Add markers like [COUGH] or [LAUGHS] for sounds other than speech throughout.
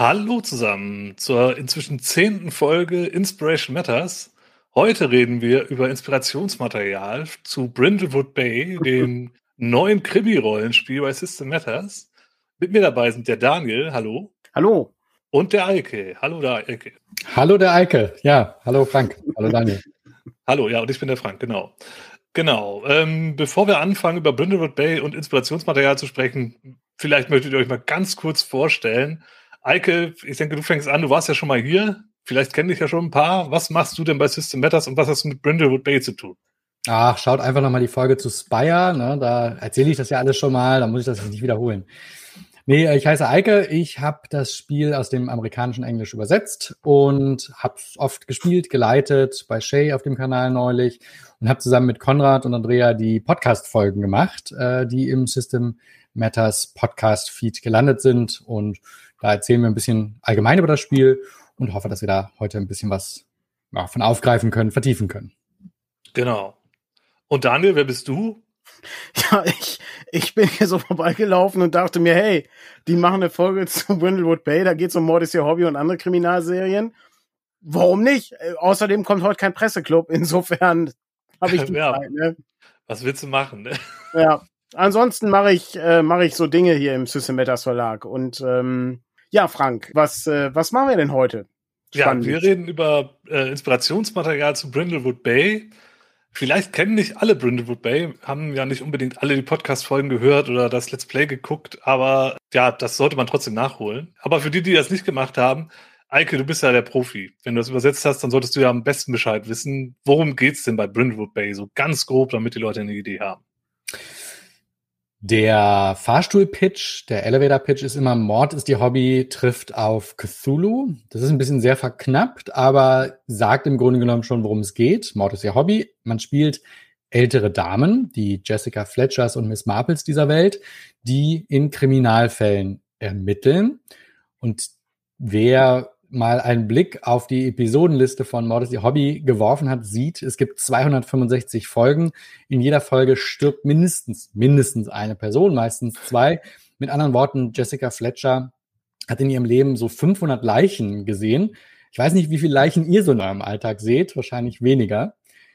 Hallo zusammen zur inzwischen zehnten Folge Inspiration Matters. Heute reden wir über Inspirationsmaterial zu Brindlewood Bay, dem [LAUGHS] neuen Krimi-Rollenspiel bei System Matters. Mit mir dabei sind der Daniel, hallo. Hallo. Und der Eike. Hallo der Eike. Hallo der Eike. Ja, hallo Frank. Hallo Daniel. [LAUGHS] hallo, ja, und ich bin der Frank, genau. Genau. Ähm, bevor wir anfangen, über Brindlewood Bay und Inspirationsmaterial zu sprechen, vielleicht möchtet ihr euch mal ganz kurz vorstellen, Eike, ich denke, du fängst an, du warst ja schon mal hier. Vielleicht kenne ich ja schon ein paar. Was machst du denn bei System Matters und was hast du mit Brindlewood Bay zu tun? Ach, schaut einfach nochmal die Folge zu Spire. Ne? Da erzähle ich das ja alles schon mal, da muss ich das nicht wiederholen. Nee, ich heiße Eike. Ich habe das Spiel aus dem amerikanischen Englisch übersetzt und habe es oft gespielt, geleitet, bei Shay auf dem Kanal neulich und habe zusammen mit Konrad und Andrea die Podcast-Folgen gemacht, äh, die im System Matters Podcast-Feed gelandet sind. Und da erzählen wir ein bisschen allgemein über das Spiel und hoffe, dass wir da heute ein bisschen was ja, von aufgreifen können, vertiefen können. Genau. Und Daniel, wer bist du? [LAUGHS] Ja, ich, ich bin hier so vorbeigelaufen und dachte mir, hey, die machen eine Folge zu Brindlewood Bay, da geht es um Mord ist ihr Hobby und andere Kriminalserien. Warum nicht? Äh, außerdem kommt heute kein Presseclub, [LAUGHS] insofern habe ich die [LAUGHS] ja, Zeit, ne? Was willst du machen, ne? Ja. Ansonsten mache ich, äh, mache ich so Dinge hier im System Matters Verlag und ähm, ja, Frank, was, äh, was machen wir denn heute? Spannend. Ja, wir reden über äh, Inspirationsmaterial zu Brindlewood Bay. Vielleicht kennen nicht alle Brindlewood Bay, haben ja nicht unbedingt alle die Podcast-Folgen gehört oder das Let's Play geguckt, aber ja, das sollte man trotzdem nachholen. Aber für die, die das nicht gemacht haben, Eike, du bist ja der Profi. Wenn du das übersetzt hast, dann solltest du ja am besten Bescheid wissen. Worum geht's denn bei Brindlewood Bay? So ganz grob, damit die Leute eine Idee haben. Der Fahrstuhl-Pitch, der Elevator-Pitch ist immer Mord ist ihr Hobby, trifft auf Cthulhu. Das ist ein bisschen sehr verknappt, aber sagt im Grunde genommen schon, worum es geht. Mord ist ihr Hobby. Man spielt ältere Damen, die Jessica Fletchers und Miss Marples dieser Welt, die in Kriminalfällen ermitteln. Und wer mal einen Blick auf die Episodenliste von Mord ihr Hobby geworfen hat, sieht, es gibt 265 Folgen. In jeder Folge stirbt mindestens, mindestens eine Person, meistens zwei. Mit anderen Worten, Jessica Fletcher hat in ihrem Leben so 500 Leichen gesehen. Ich weiß nicht, wie viele Leichen ihr so in eurem Alltag seht, wahrscheinlich weniger.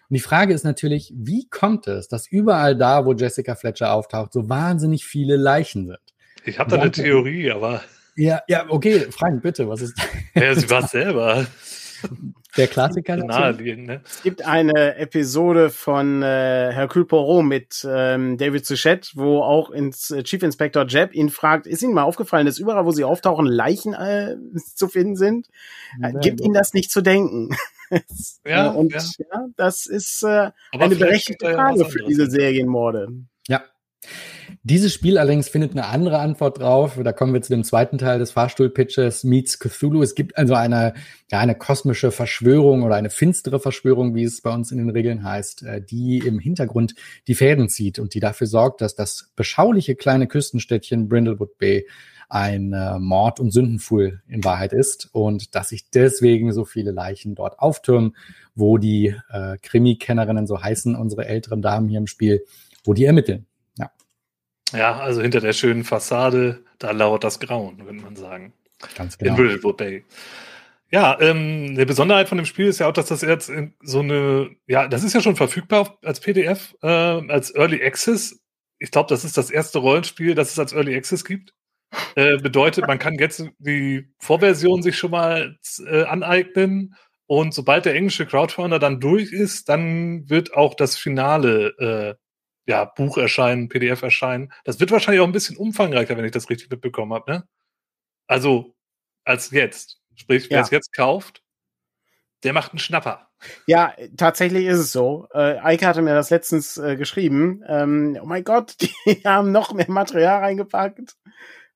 Und die Frage ist natürlich, wie kommt es, dass überall da, wo Jessica Fletcher auftaucht, so wahnsinnig viele Leichen sind? Ich habe da eine Theorie, aber ja, ja, okay, Frank, bitte, was ist [LAUGHS] Ja, sie war selber. Der Klassiker. Ne? Es gibt eine Episode von äh, Hercule Poirot mit ähm, David Suchet, wo auch ins, äh, Chief Inspector Jeb ihn fragt, ist Ihnen mal aufgefallen, dass überall, wo Sie auftauchen, Leichen äh, [LAUGHS] zu finden sind? Äh, gibt Ihnen das nicht zu denken? [LAUGHS] ja, und ja. ja. das ist äh, eine berechtigte Frage für diese Serienmorde. Ja, dieses Spiel allerdings findet eine andere Antwort drauf. Da kommen wir zu dem zweiten Teil des Fahrstuhl-Pitches, Meets Cthulhu. Es gibt also eine, ja, eine kosmische Verschwörung oder eine finstere Verschwörung, wie es bei uns in den Regeln heißt, äh, die im Hintergrund die Fäden zieht und die dafür sorgt, dass das beschauliche kleine Küstenstädtchen Brindlewood Bay ein äh, Mord- und Sündenfuhl in Wahrheit ist und dass sich deswegen so viele Leichen dort auftürmen, wo die äh, Krimi-Kennerinnen, so heißen unsere älteren Damen hier im Spiel, wo die ermitteln. Ja, also hinter der schönen Fassade, da lauert das Grauen, würde man sagen. Ganz genau. In Riddlewood Bay. Ja, ähm, eine Besonderheit von dem Spiel ist ja auch, dass das jetzt so eine, ja, das ist ja schon verfügbar als PDF, äh, als Early Access. Ich glaube, das ist das erste Rollenspiel, das es als Early Access gibt. Äh, bedeutet, man kann jetzt die Vorversion sich schon mal äh, aneignen und sobald der englische Crowdfunder dann durch ist, dann wird auch das Finale äh, ja, Buch erscheinen, PDF erscheinen. Das wird wahrscheinlich auch ein bisschen umfangreicher, wenn ich das richtig mitbekommen habe, ne? Also, als jetzt. Sprich, wer ja. es jetzt kauft, der macht einen Schnapper. Ja, tatsächlich ist es so. Äh, Eike hatte mir das letztens äh, geschrieben. Ähm, oh mein Gott, [LAUGHS] die haben noch mehr Material reingepackt.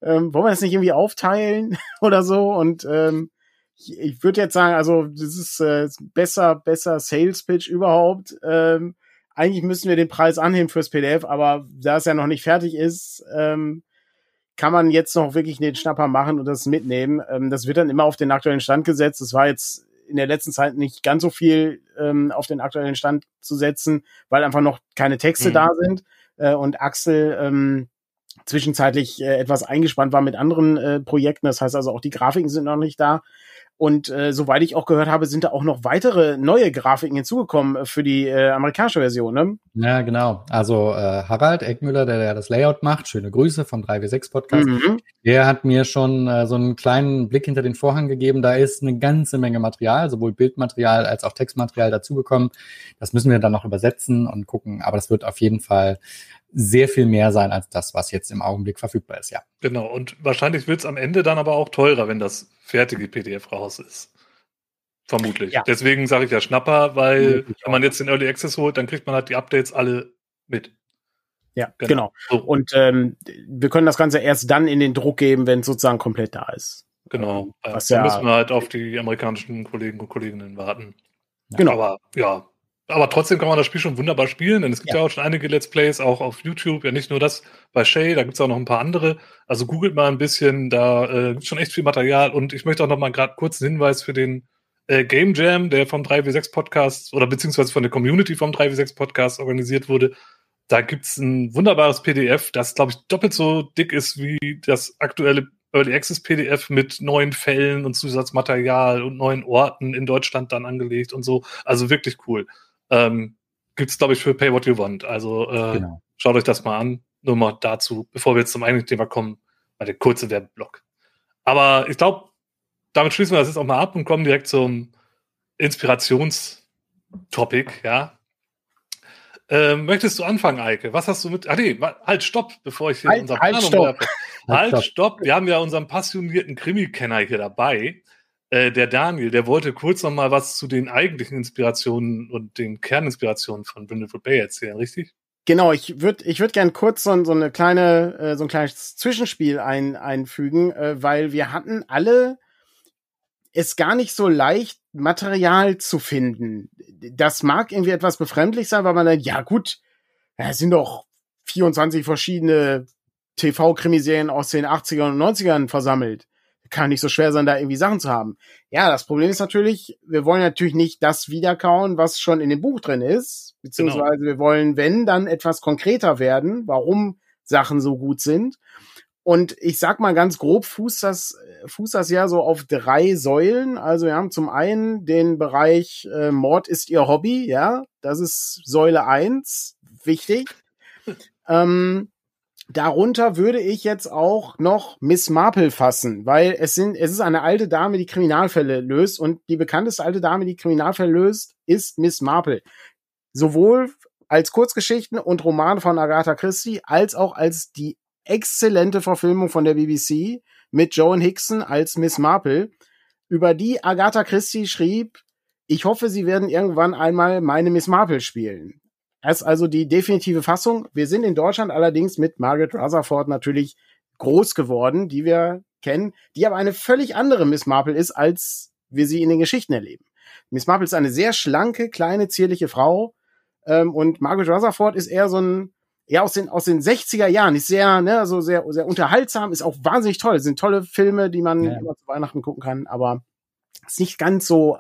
Ähm, wollen wir das nicht irgendwie aufteilen [LAUGHS] oder so? Und ähm, ich, ich würde jetzt sagen, also das ist äh, besser, besser Sales Pitch überhaupt. Ähm, eigentlich müssen wir den Preis anheben fürs PDF, aber da es ja noch nicht fertig ist, ähm, kann man jetzt noch wirklich den Schnapper machen und das mitnehmen. Ähm, das wird dann immer auf den aktuellen Stand gesetzt. Das war jetzt in der letzten Zeit nicht ganz so viel ähm, auf den aktuellen Stand zu setzen, weil einfach noch keine Texte mhm. da sind. Äh, und Axel ähm, zwischenzeitlich äh, etwas eingespannt war mit anderen äh, Projekten. Das heißt also auch die Grafiken sind noch nicht da. Und äh, soweit ich auch gehört habe, sind da auch noch weitere neue Grafiken hinzugekommen äh, für die äh, amerikanische Version, ne? Ja, genau. Also äh, Harald Eckmüller, der, der das Layout macht, schöne Grüße vom 3W6 Podcast, mhm. der hat mir schon äh, so einen kleinen Blick hinter den Vorhang gegeben. Da ist eine ganze Menge Material, sowohl Bildmaterial als auch Textmaterial dazugekommen. Das müssen wir dann noch übersetzen und gucken. Aber das wird auf jeden Fall sehr viel mehr sein als das, was jetzt im Augenblick verfügbar ist, ja. Genau, und wahrscheinlich wird es am Ende dann aber auch teurer, wenn das fertige PDF raus ist. Vermutlich. Ja. Deswegen sage ich ja Schnapper, weil ja, wenn man jetzt den Early Access holt, dann kriegt man halt die Updates alle mit. Ja, genau. genau. Und ähm, wir können das Ganze erst dann in den Druck geben, wenn es sozusagen komplett da ist. Genau. Ähm, was ja, müssen wir halt auf die amerikanischen Kollegen und Kolleginnen warten. Genau. Aber ja, aber trotzdem kann man das Spiel schon wunderbar spielen, denn es gibt ja, ja auch schon einige Let's Plays, auch auf YouTube. Ja, nicht nur das bei Shay, da gibt es auch noch ein paar andere. Also googelt mal ein bisschen, da äh, gibt schon echt viel Material. Und ich möchte auch noch mal gerade kurz einen Hinweis für den äh, Game Jam, der vom 3W6 Podcast oder beziehungsweise von der Community vom 3W6 Podcast organisiert wurde. Da gibt's ein wunderbares PDF, das, glaube ich, doppelt so dick ist wie das aktuelle Early Access PDF mit neuen Fällen und Zusatzmaterial und neuen Orten in Deutschland dann angelegt und so. Also wirklich cool. Ähm, Gibt es, glaube ich, für Pay What You Want. Also äh, genau. schaut euch das mal an. Nur mal dazu, bevor wir jetzt zum eigentlichen Thema kommen, mal der kurze Werbeblock. Aber ich glaube, damit schließen wir das jetzt auch mal ab und kommen direkt zum Inspirationstopic, ja. Ähm, möchtest du anfangen, Eike? Was hast du mit. Ah, nee, halt, stopp, bevor ich hier halt, unseren halt, stopp. Halt, halt, stopp. Wir haben ja unseren passionierten Krimi-Kenner hier dabei äh, der Daniel, der wollte kurz noch mal was zu den eigentlichen Inspirationen und den Kerninspirationen von Brindlewood Bay erzählen, richtig? Genau, ich würde ich würd gern kurz so, so eine kleine, äh, so ein kleines Zwischenspiel ein, einfügen, äh, weil wir hatten alle es gar nicht so leicht, Material zu finden. Das mag irgendwie etwas befremdlich sein, weil man dann, ja gut, es sind doch 24 verschiedene TV-Krimiserien aus den 80ern und 90ern versammelt kann nicht so schwer sein, da irgendwie Sachen zu haben. Ja, das Problem ist natürlich, wir wollen natürlich nicht das wiederkauen, was schon in dem Buch drin ist, beziehungsweise genau. wir wollen, wenn, dann etwas konkreter werden, warum Sachen so gut sind. Und ich sag mal ganz grob, fußt das, fußt das ja so auf drei Säulen. Also wir haben zum einen den Bereich äh, Mord ist ihr Hobby, ja, das ist Säule eins, wichtig. [LAUGHS] ähm, Darunter würde ich jetzt auch noch Miss Marple fassen, weil es sind, es ist eine alte Dame, die Kriminalfälle löst und die bekannteste alte Dame, die Kriminalfälle löst, ist Miss Marple. Sowohl als Kurzgeschichten und Romane von Agatha Christie, als auch als die exzellente Verfilmung von der BBC mit Joan Hickson als Miss Marple, über die Agatha Christie schrieb, ich hoffe, Sie werden irgendwann einmal meine Miss Marple spielen. Das ist also die definitive Fassung. Wir sind in Deutschland allerdings mit Margaret Rutherford natürlich groß geworden, die wir kennen, die aber eine völlig andere Miss Marple ist, als wir sie in den Geschichten erleben. Miss Marple ist eine sehr schlanke, kleine, zierliche Frau ähm, und Margaret Rutherford ist eher so ein eher aus den aus den 60er Jahren, ist sehr ne, so sehr sehr unterhaltsam, ist auch wahnsinnig toll. Das sind tolle Filme, die man ja. immer zu Weihnachten gucken kann, aber ist nicht ganz so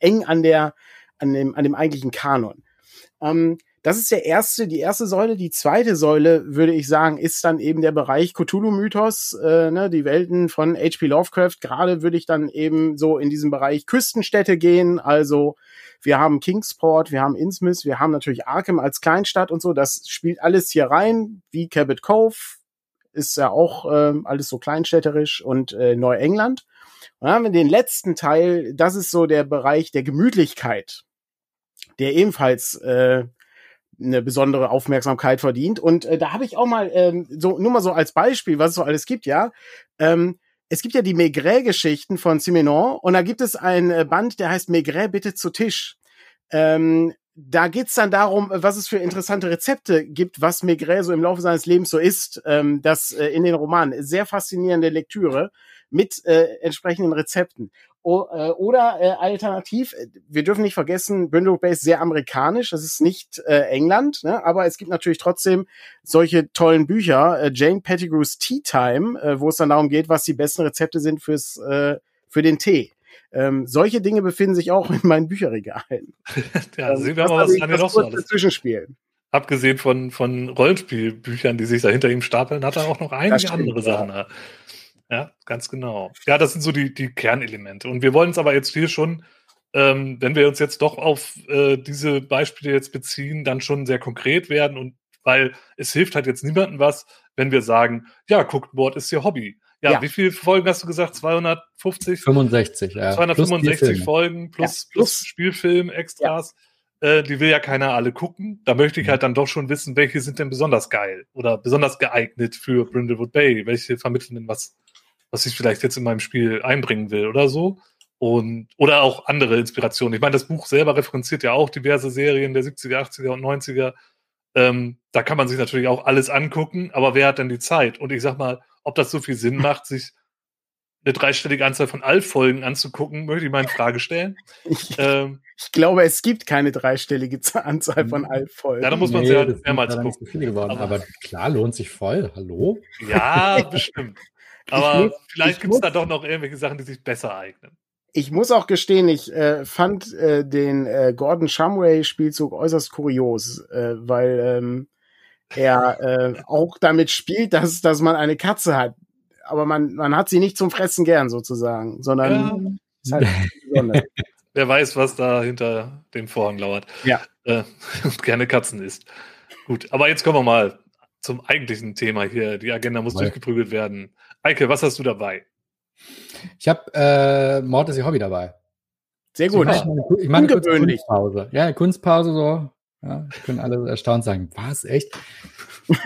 eng an der an dem an dem eigentlichen Kanon. Ähm, das ist der erste, die erste Säule. Die zweite Säule, würde ich sagen, ist dann eben der Bereich Cthulhu-Mythos, äh, ne, die Welten von H.P. Lovecraft. Gerade würde ich dann eben so in diesem Bereich Küstenstädte gehen. Also wir haben Kingsport, wir haben Innsmouth, wir haben natürlich Arkham als Kleinstadt und so. Das spielt alles hier rein, wie Cabot Cove. Ist ja auch äh, alles so kleinstädterisch und äh, Neuengland. Und dann haben wir den letzten Teil, das ist so der Bereich der Gemütlichkeit, der ebenfalls äh, eine besondere Aufmerksamkeit verdient. Und äh, da habe ich auch mal, ähm, so nur mal so als Beispiel, was es so alles gibt, ja. Ähm, es gibt ja die Maigret-Geschichten von Simenon und da gibt es ein äh, Band, der heißt Maigret bitte zu Tisch. Ähm, da geht's dann darum, was es für interessante Rezepte gibt, was Maigret so im Laufe seines Lebens so ist. Ähm, das äh, in den Romanen sehr faszinierende Lektüre mit äh, entsprechenden Rezepten. Äh, oder äh, alternativ, äh, wir dürfen nicht vergessen, Bay ist sehr amerikanisch, das ist nicht äh, England, ne? aber es gibt natürlich trotzdem solche tollen Bücher, äh, Jane Pettigrew's Tea Time, äh, wo es dann darum geht, was die besten Rezepte sind fürs äh, für den Tee. Ähm, solche Dinge befinden sich auch [LAUGHS] in meinen Bücherregalen. [LAUGHS] ja, ähm, sehen wir mal, was Daniel noch so alles. Zwischenspiel. abgesehen von, von Rollenspielbüchern, die sich da hinter ihm stapeln, hat er auch noch einige andere Sachen. Ja. Ja, ganz genau. Ja, das sind so die, die Kernelemente. Und wir wollen es aber jetzt hier schon, ähm, wenn wir uns jetzt doch auf äh, diese Beispiele jetzt beziehen, dann schon sehr konkret werden und weil es hilft halt jetzt niemandem was, wenn wir sagen, ja, Mord ist ihr Hobby. Ja, ja, wie viele Folgen hast du gesagt? 250? 65, ja. 265 plus Folgen plus, ja, plus, plus Spielfilm, Extras. Ja. Äh, die will ja keiner alle gucken. Da möchte ich mhm. halt dann doch schon wissen, welche sind denn besonders geil oder besonders geeignet für Brindlewood Bay. Welche vermitteln denn was, was ich vielleicht jetzt in meinem Spiel einbringen will oder so. Und, oder auch andere Inspirationen. Ich meine, das Buch selber referenziert ja auch diverse Serien der 70er, 80er und 90er. Ähm, da kann man sich natürlich auch alles angucken, aber wer hat denn die Zeit? Und ich sag mal, ob das so viel Sinn [LAUGHS] macht, sich eine dreistellige Anzahl von Allfolgen anzugucken, möchte ich mal in Frage stellen. Ich, ähm, ich glaube, es gibt keine dreistellige Anzahl von Allfolgen. Ja, da muss man nee, sehr mehrmals gucken. So geworden, aber, aber, klar, lohnt sich voll. Hallo? Ja, [LAUGHS] bestimmt. Aber muss, vielleicht gibt es da doch noch irgendwelche Sachen, die sich besser eignen. Ich muss auch gestehen, ich äh, fand äh, den äh, Gordon Shumway-Spielzug äußerst kurios, äh, weil ähm, er äh, auch damit spielt, dass, dass man eine Katze hat. Aber man, man hat sie nicht zum Fressen gern sozusagen, sondern ja. halt [LAUGHS] Wer weiß, was da hinter dem Vorhang lauert. Ja. Äh, [LAUGHS] und gerne Katzen isst. Gut, aber jetzt kommen wir mal zum eigentlichen Thema hier. Die Agenda muss Mal. durchgeprügelt werden. Eike, was hast du dabei? Ich habe äh, Mord ist ihr Hobby dabei. Sehr gut. Ich meine, ich meine Kunstpause. Ja, Kunstpause so. Ja, können alle erstaunt sagen, was, echt?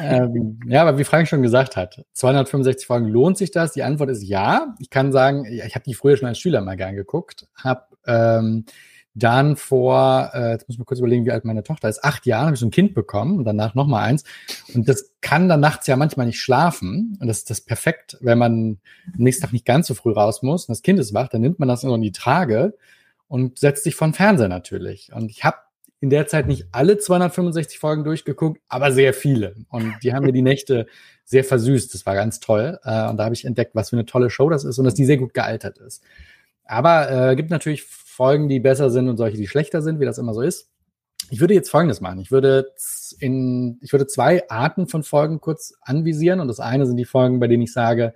ähm, ja, aber wie Frank schon gesagt hat, 265 Folgen, lohnt sich das? Die Antwort ist ja. Ich kann sagen, ich habe die früher schon als Schüler mal gern geguckt, habe ähm, dann vor, äh, jetzt muss mal kurz überlegen, wie alt meine Tochter ist, acht Jahren habe ich so ein Kind bekommen und danach noch mal eins. Und das kann dann nachts ja manchmal nicht schlafen. Und das ist das perfekt, wenn man am nächsten Tag nicht ganz so früh raus muss und das Kind ist wach, dann nimmt man das in die Trage und setzt sich von Fernseher natürlich. Und ich habe in der Zeit nicht alle 265 Folgen durchgeguckt, aber sehr viele. Und die haben mir die Nächte sehr versüßt. Das war ganz toll. Äh, und da habe ich entdeckt, was für eine tolle Show das ist und dass die sehr gut gealtert ist. Aber äh, gibt natürlich Folgen, die besser sind und solche, die schlechter sind, wie das immer so ist. Ich würde jetzt Folgendes machen. Ich würde in, ich würde zwei Arten von Folgen kurz anvisieren. Und das eine sind die Folgen, bei denen ich sage,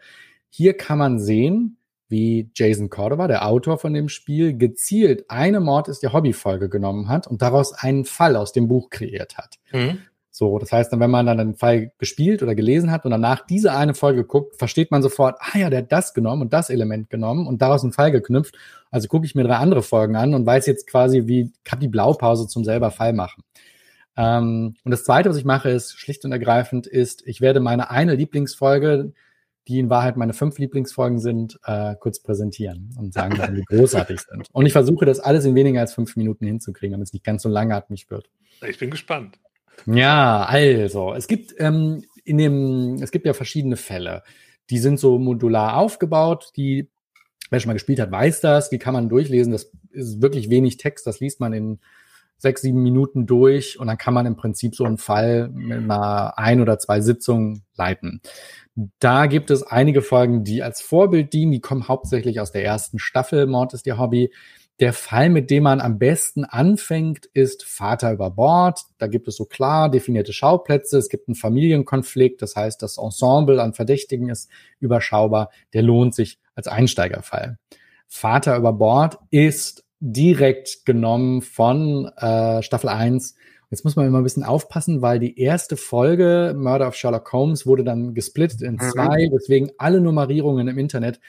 hier kann man sehen, wie Jason Cordova, der Autor von dem Spiel, gezielt eine Mord ist der Hobbyfolge genommen hat und daraus einen Fall aus dem Buch kreiert hat. Mhm. So, das heißt, wenn man dann einen Fall gespielt oder gelesen hat und danach diese eine Folge guckt, versteht man sofort, ah ja, der hat das genommen und das Element genommen und daraus einen Fall geknüpft. Also gucke ich mir drei andere Folgen an und weiß jetzt quasi, wie kann die Blaupause zum selber Fall machen. Ähm, und das zweite, was ich mache, ist schlicht und ergreifend, ist, ich werde meine eine Lieblingsfolge, die in Wahrheit meine fünf Lieblingsfolgen sind, äh, kurz präsentieren und sagen, dass die großartig [LAUGHS] sind. Und ich versuche das alles in weniger als fünf Minuten hinzukriegen, damit es nicht ganz so langatmig wird. Ich bin gespannt. Ja, also, es gibt ähm, in dem, es gibt ja verschiedene Fälle. Die sind so modular aufgebaut, die, wer schon mal gespielt hat, weiß das, die kann man durchlesen. Das ist wirklich wenig Text, das liest man in sechs, sieben Minuten durch und dann kann man im Prinzip so einen Fall mit einer ein oder zwei Sitzungen leiten. Da gibt es einige Folgen, die als Vorbild dienen. Die kommen hauptsächlich aus der ersten Staffel Mord ist ihr Hobby. Der Fall, mit dem man am besten anfängt, ist Vater über Bord. Da gibt es so klar definierte Schauplätze. Es gibt einen Familienkonflikt. Das heißt, das Ensemble an Verdächtigen ist überschaubar. Der lohnt sich als Einsteigerfall. Vater über Bord ist direkt genommen von äh, Staffel 1 Jetzt muss man immer ein bisschen aufpassen, weil die erste Folge Murder of Sherlock Holmes wurde dann gesplittet in mhm. zwei, weswegen alle Nummerierungen im Internet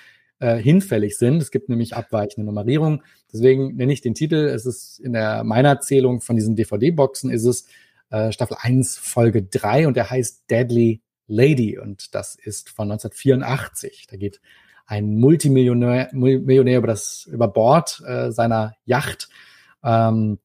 äh, hinfällig sind. Es gibt nämlich abweichende Nummerierungen. Deswegen nenne ich den Titel. Es ist in der meiner Zählung von diesen DVD-Boxen ist es äh, Staffel 1, Folge 3 und der heißt Deadly Lady und das ist von 1984. Da geht ein Multimillionär Millionär über das über Bord äh, seiner Yacht. Ähm,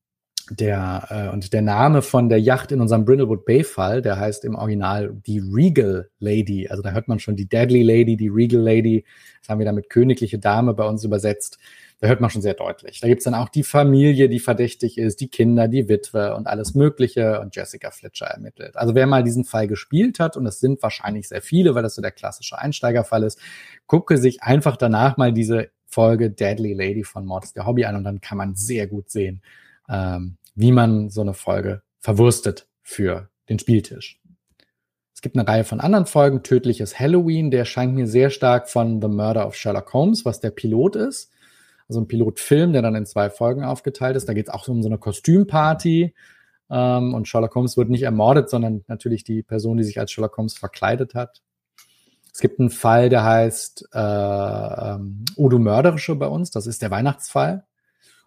der äh, und der Name von der Yacht in unserem Brindlewood Bay Fall, der heißt im Original die Regal Lady. Also da hört man schon die Deadly Lady, die Regal Lady. Das haben wir damit königliche Dame bei uns übersetzt. Da hört man schon sehr deutlich. Da gibt's dann auch die Familie, die verdächtig ist, die Kinder, die Witwe und alles Mögliche und Jessica Fletcher ermittelt. Also wer mal diesen Fall gespielt hat, und es sind wahrscheinlich sehr viele, weil das so der klassische Einsteigerfall ist, gucke sich einfach danach mal diese Folge Deadly Lady von Mords der Hobby an und dann kann man sehr gut sehen, ähm, wie man so eine Folge verwurstet für den Spieltisch. Es gibt eine Reihe von anderen Folgen. Tödliches Halloween, der scheint mir sehr stark von The Murder of Sherlock Holmes, was der Pilot ist. Also ein Pilotfilm, der dann in zwei Folgen aufgeteilt ist. Da geht es auch um so eine Kostümparty. Ähm, und Sherlock Holmes wird nicht ermordet, sondern natürlich die Person, die sich als Sherlock Holmes verkleidet hat. Es gibt einen Fall, der heißt äh, ähm, Mörderische bei uns. Das ist der Weihnachtsfall.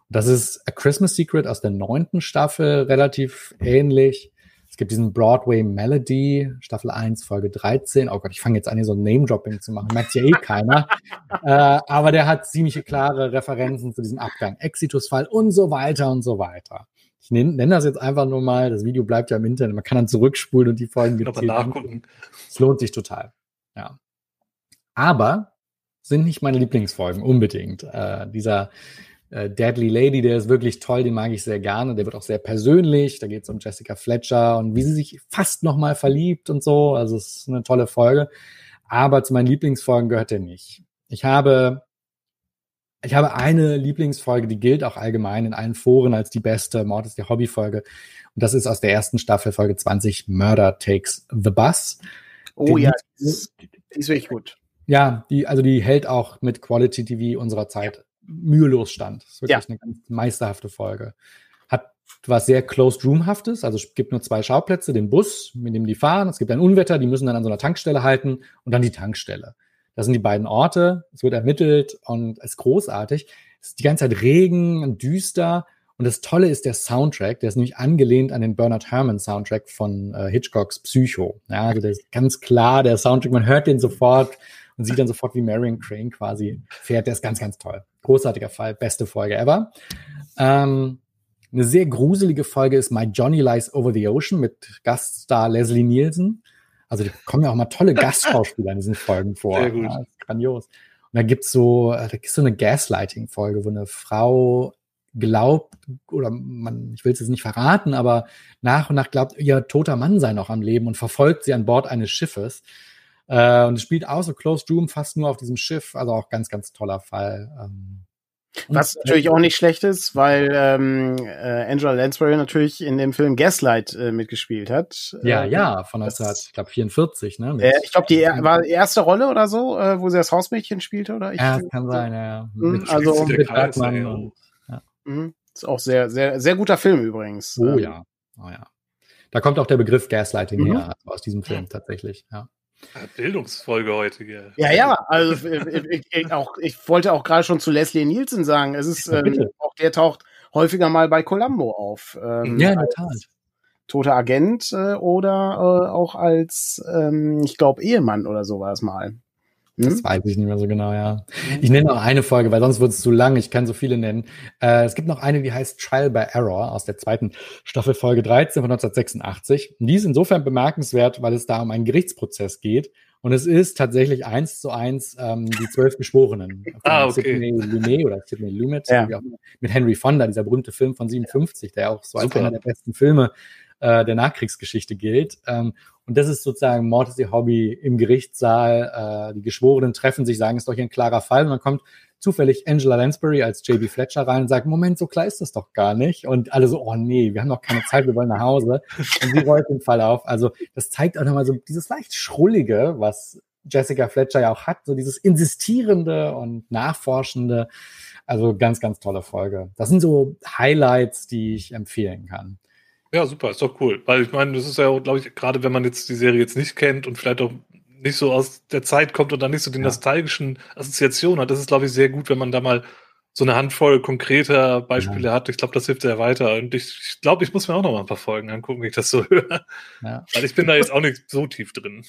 Das ist A Christmas Secret aus der neunten Staffel, relativ ähnlich. Es gibt diesen Broadway Melody, Staffel 1, Folge 13. Oh Gott, ich fange jetzt an, hier so ein Name-Dropping zu machen. Merkt ja eh keiner. [LAUGHS] äh, aber der hat ziemlich klare Referenzen zu diesem Abgang. Exitusfall und so weiter und so weiter. Ich nenne nenn das jetzt einfach nur mal. Das Video bleibt ja im Internet. Man kann dann zurückspulen und die Folgen Aber nachgucken. Es lohnt sich total. Ja. Aber sind nicht meine Lieblingsfolgen unbedingt. Äh, dieser äh, Deadly Lady, der ist wirklich toll, den mag ich sehr gerne. Der wird auch sehr persönlich. Da geht es um Jessica Fletcher und wie sie sich fast nochmal verliebt und so. Also es ist eine tolle Folge. Aber zu meinen Lieblingsfolgen gehört er nicht. Ich habe, ich habe eine Lieblingsfolge, die gilt auch allgemein in allen Foren als die beste Mord ist die Hobbyfolge. Und das ist aus der ersten Staffel, Folge 20, Murder Takes the Bus. Oh Den ja, die ist, die ist wirklich gut. Ja, die, also die hält auch mit Quality TV unserer Zeit mühelos stand. Das ist wirklich ja. eine ganz meisterhafte Folge. Hat was sehr closed roomhaftes, also es gibt nur zwei Schauplätze, den Bus, mit dem die fahren, es gibt ein Unwetter, die müssen dann an so einer Tankstelle halten und dann die Tankstelle. Das sind die beiden Orte, es wird ermittelt und es ist großartig. Es ist die ganze Zeit Regen und düster und das Tolle ist der Soundtrack, der ist nämlich angelehnt an den Bernard Herrmann Soundtrack von äh, Hitchcocks Psycho. Ja, also der ist ganz klar, der Soundtrack, man hört den sofort und sieht dann [LAUGHS] sofort, wie Marion Crane quasi fährt. Der ist ganz, ganz toll. Großartiger Fall, beste Folge ever. Ähm, eine sehr gruselige Folge ist My Johnny Lies Over the Ocean mit Gaststar Leslie Nielsen. Also da kommen ja auch mal tolle Gastschauspieler in diesen Folgen vor. Sehr gut. Ja, grandios. Und da gibt's so, da gibt's so eine Gaslighting-Folge, wo eine Frau glaubt, oder man, ich will es jetzt nicht verraten, aber nach und nach glaubt, ihr toter Mann sei noch am Leben und verfolgt sie an Bord eines Schiffes. Äh, und es spielt auch so Closed Room fast nur auf diesem Schiff, also auch ganz, ganz toller Fall. Ähm, was natürlich auch nicht schlecht ist, weil ähm, äh, Angela Lansbury natürlich in dem Film Gaslight äh, mitgespielt hat. Ja, äh, ja, von 1944, ne? Äh, ich glaube, die war die erste Rolle oder so, äh, wo sie das Hausmädchen spielte, oder? Ich, ja, das kann sein, ja. Mh, mit also mit Bergmann und, ja. Mh, ist auch sehr, sehr, sehr guter Film übrigens. Oh ähm, ja, oh ja. Da kommt auch der Begriff Gaslighting mhm. her, aus diesem Film tatsächlich, ja. Bildungsfolge heute, gell? Ja, ja, also ich, ich, auch, ich wollte auch gerade schon zu Leslie Nielsen sagen, es ist, ähm, auch der taucht häufiger mal bei Columbo auf. Ähm, ja, in der Tat. Toter Agent äh, oder äh, auch als, ähm, ich glaube, Ehemann oder so war es mal. Das hm? weiß ich nicht mehr so genau, ja. Ich nenne noch eine Folge, weil sonst wird es zu lang. Ich kann so viele nennen. Äh, es gibt noch eine, die heißt Trial by Error aus der zweiten Staffel Folge 13 von 1986. Und die ist insofern bemerkenswert, weil es da um einen Gerichtsprozess geht. Und es ist tatsächlich eins zu eins ähm, die zwölf Geschworenen. [LAUGHS] ah, okay. Sidney Lumet oder Sidney Lumet, ja. mit Henry Fonda, dieser berühmte Film von 57, der auch so als einer der besten Filme äh, der Nachkriegsgeschichte gilt. Ähm, und das ist sozusagen Mord ist ihr Hobby im Gerichtssaal. Äh, die Geschworenen treffen sich, sagen, ist doch hier ein klarer Fall. Und dann kommt zufällig Angela Lansbury als JB Fletcher rein und sagt, Moment, so klar ist das doch gar nicht. Und alle so, oh nee, wir haben noch keine Zeit, wir wollen nach Hause. Und sie rollt den Fall auf. Also das zeigt auch nochmal so dieses leicht Schrullige, was Jessica Fletcher ja auch hat, so dieses Insistierende und Nachforschende. Also ganz, ganz tolle Folge. Das sind so Highlights, die ich empfehlen kann. Ja, super, ist doch cool. Weil ich meine, das ist ja, glaube ich, gerade wenn man jetzt die Serie jetzt nicht kennt und vielleicht auch nicht so aus der Zeit kommt und dann nicht so die ja. nostalgischen Assoziationen hat, das ist, glaube ich, sehr gut, wenn man da mal so eine Handvoll konkreter Beispiele ja. hat. Ich glaube, das hilft sehr weiter. Und ich, ich glaube, ich muss mir auch noch mal ein paar Folgen angucken, wie ich das so [LAUGHS] höre. Ja. Weil ich bin da jetzt auch nicht so tief drin.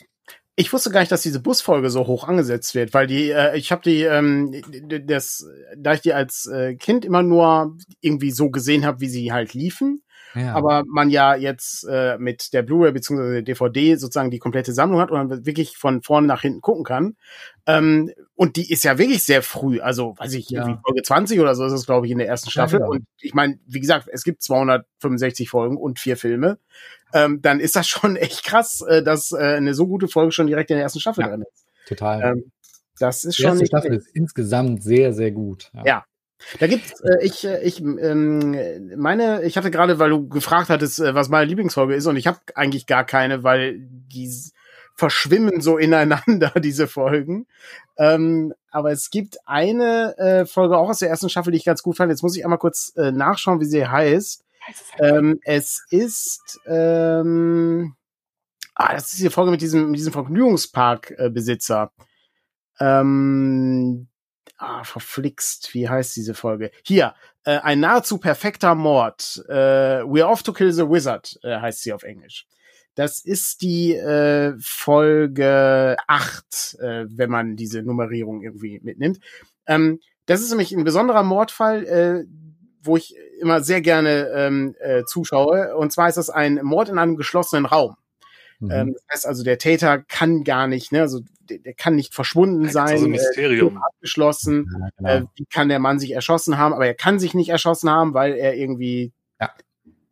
Ich wusste gar nicht, dass diese Busfolge so hoch angesetzt wird, weil die, äh, ich habe die, ähm, das, da ich die als äh, Kind immer nur irgendwie so gesehen habe, wie sie halt liefen, ja. aber man ja jetzt äh, mit der Blu-ray bzw. DVD sozusagen die komplette Sammlung hat und dann wirklich von vorne nach hinten gucken kann. Ähm, und die ist ja wirklich sehr früh, also weiß ich, ja. Folge 20 oder so ist es, glaube ich, in der ersten Staffel. Ja, genau. Und ich meine, wie gesagt, es gibt 265 Folgen und vier Filme. Ähm, dann ist das [LAUGHS] schon echt krass, äh, dass äh, eine so gute Folge schon direkt in der ersten Staffel drin ist. Total. Ähm, das ist die schon. Die Staffel ist insgesamt sehr, sehr gut. ja. Da gibt's, äh, ich, äh, ich ähm, meine, ich hatte gerade, weil du gefragt hattest, äh, was meine Lieblingsfolge ist, und ich habe eigentlich gar keine, weil die verschwimmen so ineinander, [LAUGHS] diese Folgen. Ähm, aber es gibt eine äh, Folge auch aus der ersten Staffel, die ich ganz gut fand. Jetzt muss ich einmal kurz äh, nachschauen, wie sie heißt. Ähm, es ist ähm, ah, das ist die Folge mit diesem, mit diesem Vergnügungspark-Besitzer. Ähm, ah, verflixt, wie heißt diese Folge? Hier, äh, ein nahezu perfekter Mord. Äh, We're off to kill the wizard, äh, heißt sie auf Englisch. Das ist die äh, Folge 8, äh, wenn man diese Nummerierung irgendwie mitnimmt. Ähm, das ist nämlich ein besonderer Mordfall, äh, wo ich immer sehr gerne ähm, äh, zuschaue. Und zwar ist das ein Mord in einem geschlossenen Raum. Mhm. Ähm, das heißt also, der Täter kann gar nicht, ne, also der, der kann nicht verschwunden sein, also Mysterium. Äh, abgeschlossen. Ja, genau. äh, wie kann der Mann sich erschossen haben? Aber er kann sich nicht erschossen haben, weil er irgendwie ja.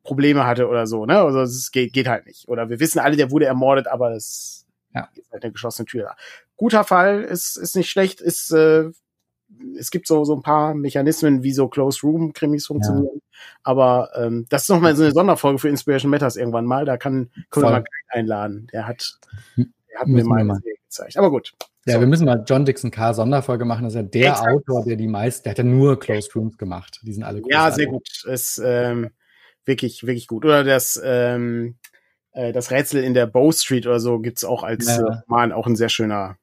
Probleme hatte oder so, ne? Also es geht, geht halt nicht. Oder wir wissen alle, der wurde ermordet, aber es ja. ist halt eine geschlossene Tür da. Guter Fall, ist, ist nicht schlecht, ist äh, es gibt so, so ein paar Mechanismen, wie so Closed Room Krimis funktionieren. Ja. Aber ähm, das ist nochmal so eine Sonderfolge für Inspiration Matters irgendwann mal. Da kann, können wir mal einladen. Der hat, hm. der hat mir mal eine Serie gezeigt. Aber gut. Ja, so. wir müssen mal John Dixon K. Sonderfolge machen. Das ist ja der Exakt. Autor, der die meisten, der hat ja nur Closed Rooms gemacht. Die sind alle großartig. Ja, sehr gut. Ist ähm, wirklich, wirklich gut. Oder das, ähm, äh, das Rätsel in der Bow Street oder so gibt's auch als ja. Roman, auch ein sehr schöner.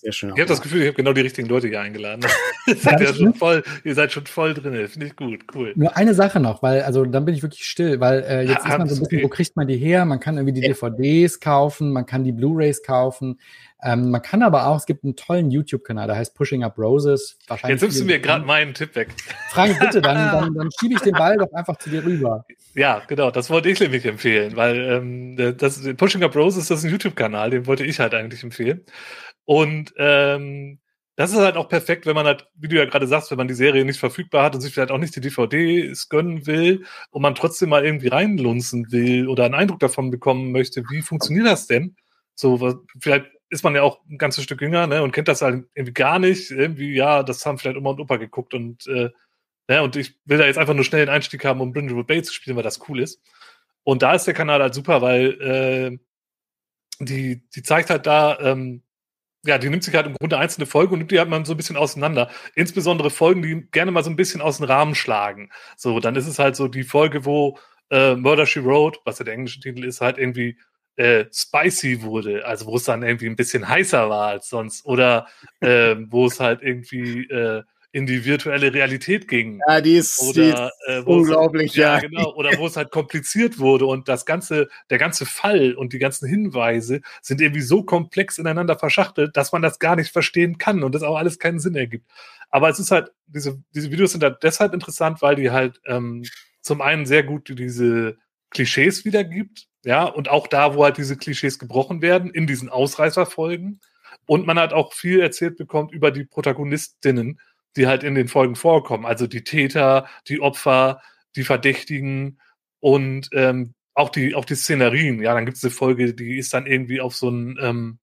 Sehr schön. Ich habe das Gefühl, ich habe genau die richtigen Leute hier eingeladen. [LAUGHS] [LAUGHS] ihr, seid ja schon voll, ihr seid schon voll drin. Finde ich gut, cool. Nur eine Sache noch, weil, also dann bin ich wirklich still, weil äh, jetzt ja, ist man so ein bisschen, okay. wo kriegt man die her? Man kann irgendwie die ja. DVDs kaufen, man kann die Blu-Rays kaufen. Ähm, man kann aber auch, es gibt einen tollen YouTube-Kanal, der heißt Pushing Up Roses. Jetzt nimmst du mir gerade meinen Tipp weg. Frank, bitte, dann, [LAUGHS] dann, dann schiebe ich den Ball doch einfach zu dir rüber. Ja, genau, das wollte ich nämlich empfehlen, weil ähm, das, Pushing Up Roses, das ist ein YouTube-Kanal, den wollte ich halt eigentlich empfehlen. Und ähm, das ist halt auch perfekt, wenn man halt, wie du ja gerade sagst, wenn man die Serie nicht verfügbar hat und sich vielleicht auch nicht die DVDs gönnen will und man trotzdem mal irgendwie reinlunzen will oder einen Eindruck davon bekommen möchte, wie funktioniert das denn? So, vielleicht ist man ja auch ein ganzes Stück jünger, ne, und kennt das halt irgendwie gar nicht. Irgendwie, ja, das haben vielleicht Oma und Opa geguckt und, äh, ne, und ich will da jetzt einfach nur schnell einen Einstieg haben, um Brindlewood Bay zu spielen, weil das cool ist. Und da ist der Kanal halt super, weil äh, die, die zeigt halt da, ähm, ja, die nimmt sich halt im Grunde einzelne Folgen und nimmt die halt mal so ein bisschen auseinander. Insbesondere Folgen, die gerne mal so ein bisschen aus dem Rahmen schlagen. So, dann ist es halt so die Folge, wo äh, Murder She Wrote, was ja der englische Titel ist, halt irgendwie äh, spicy wurde, also wo es dann irgendwie ein bisschen heißer war als sonst oder äh, wo es halt irgendwie äh, in die virtuelle Realität ging. Ja, die ist, oder, die ist äh, unglaublich, halt, ja. ja. genau. Oder wo es halt kompliziert wurde und das ganze, der ganze Fall und die ganzen Hinweise sind irgendwie so komplex ineinander verschachtelt, dass man das gar nicht verstehen kann und das auch alles keinen Sinn ergibt. Aber es ist halt, diese, diese Videos sind halt deshalb interessant, weil die halt ähm, zum einen sehr gut diese Klischees wiedergibt, ja, und auch da, wo halt diese Klischees gebrochen werden, in diesen Ausreißerfolgen. Und man hat auch viel erzählt bekommt über die Protagonistinnen, die halt in den Folgen vorkommen. Also die Täter, die Opfer, die Verdächtigen und ähm, auch die, auch die Szenerien. Ja, dann gibt es eine Folge, die ist dann irgendwie auf so ein, ähm,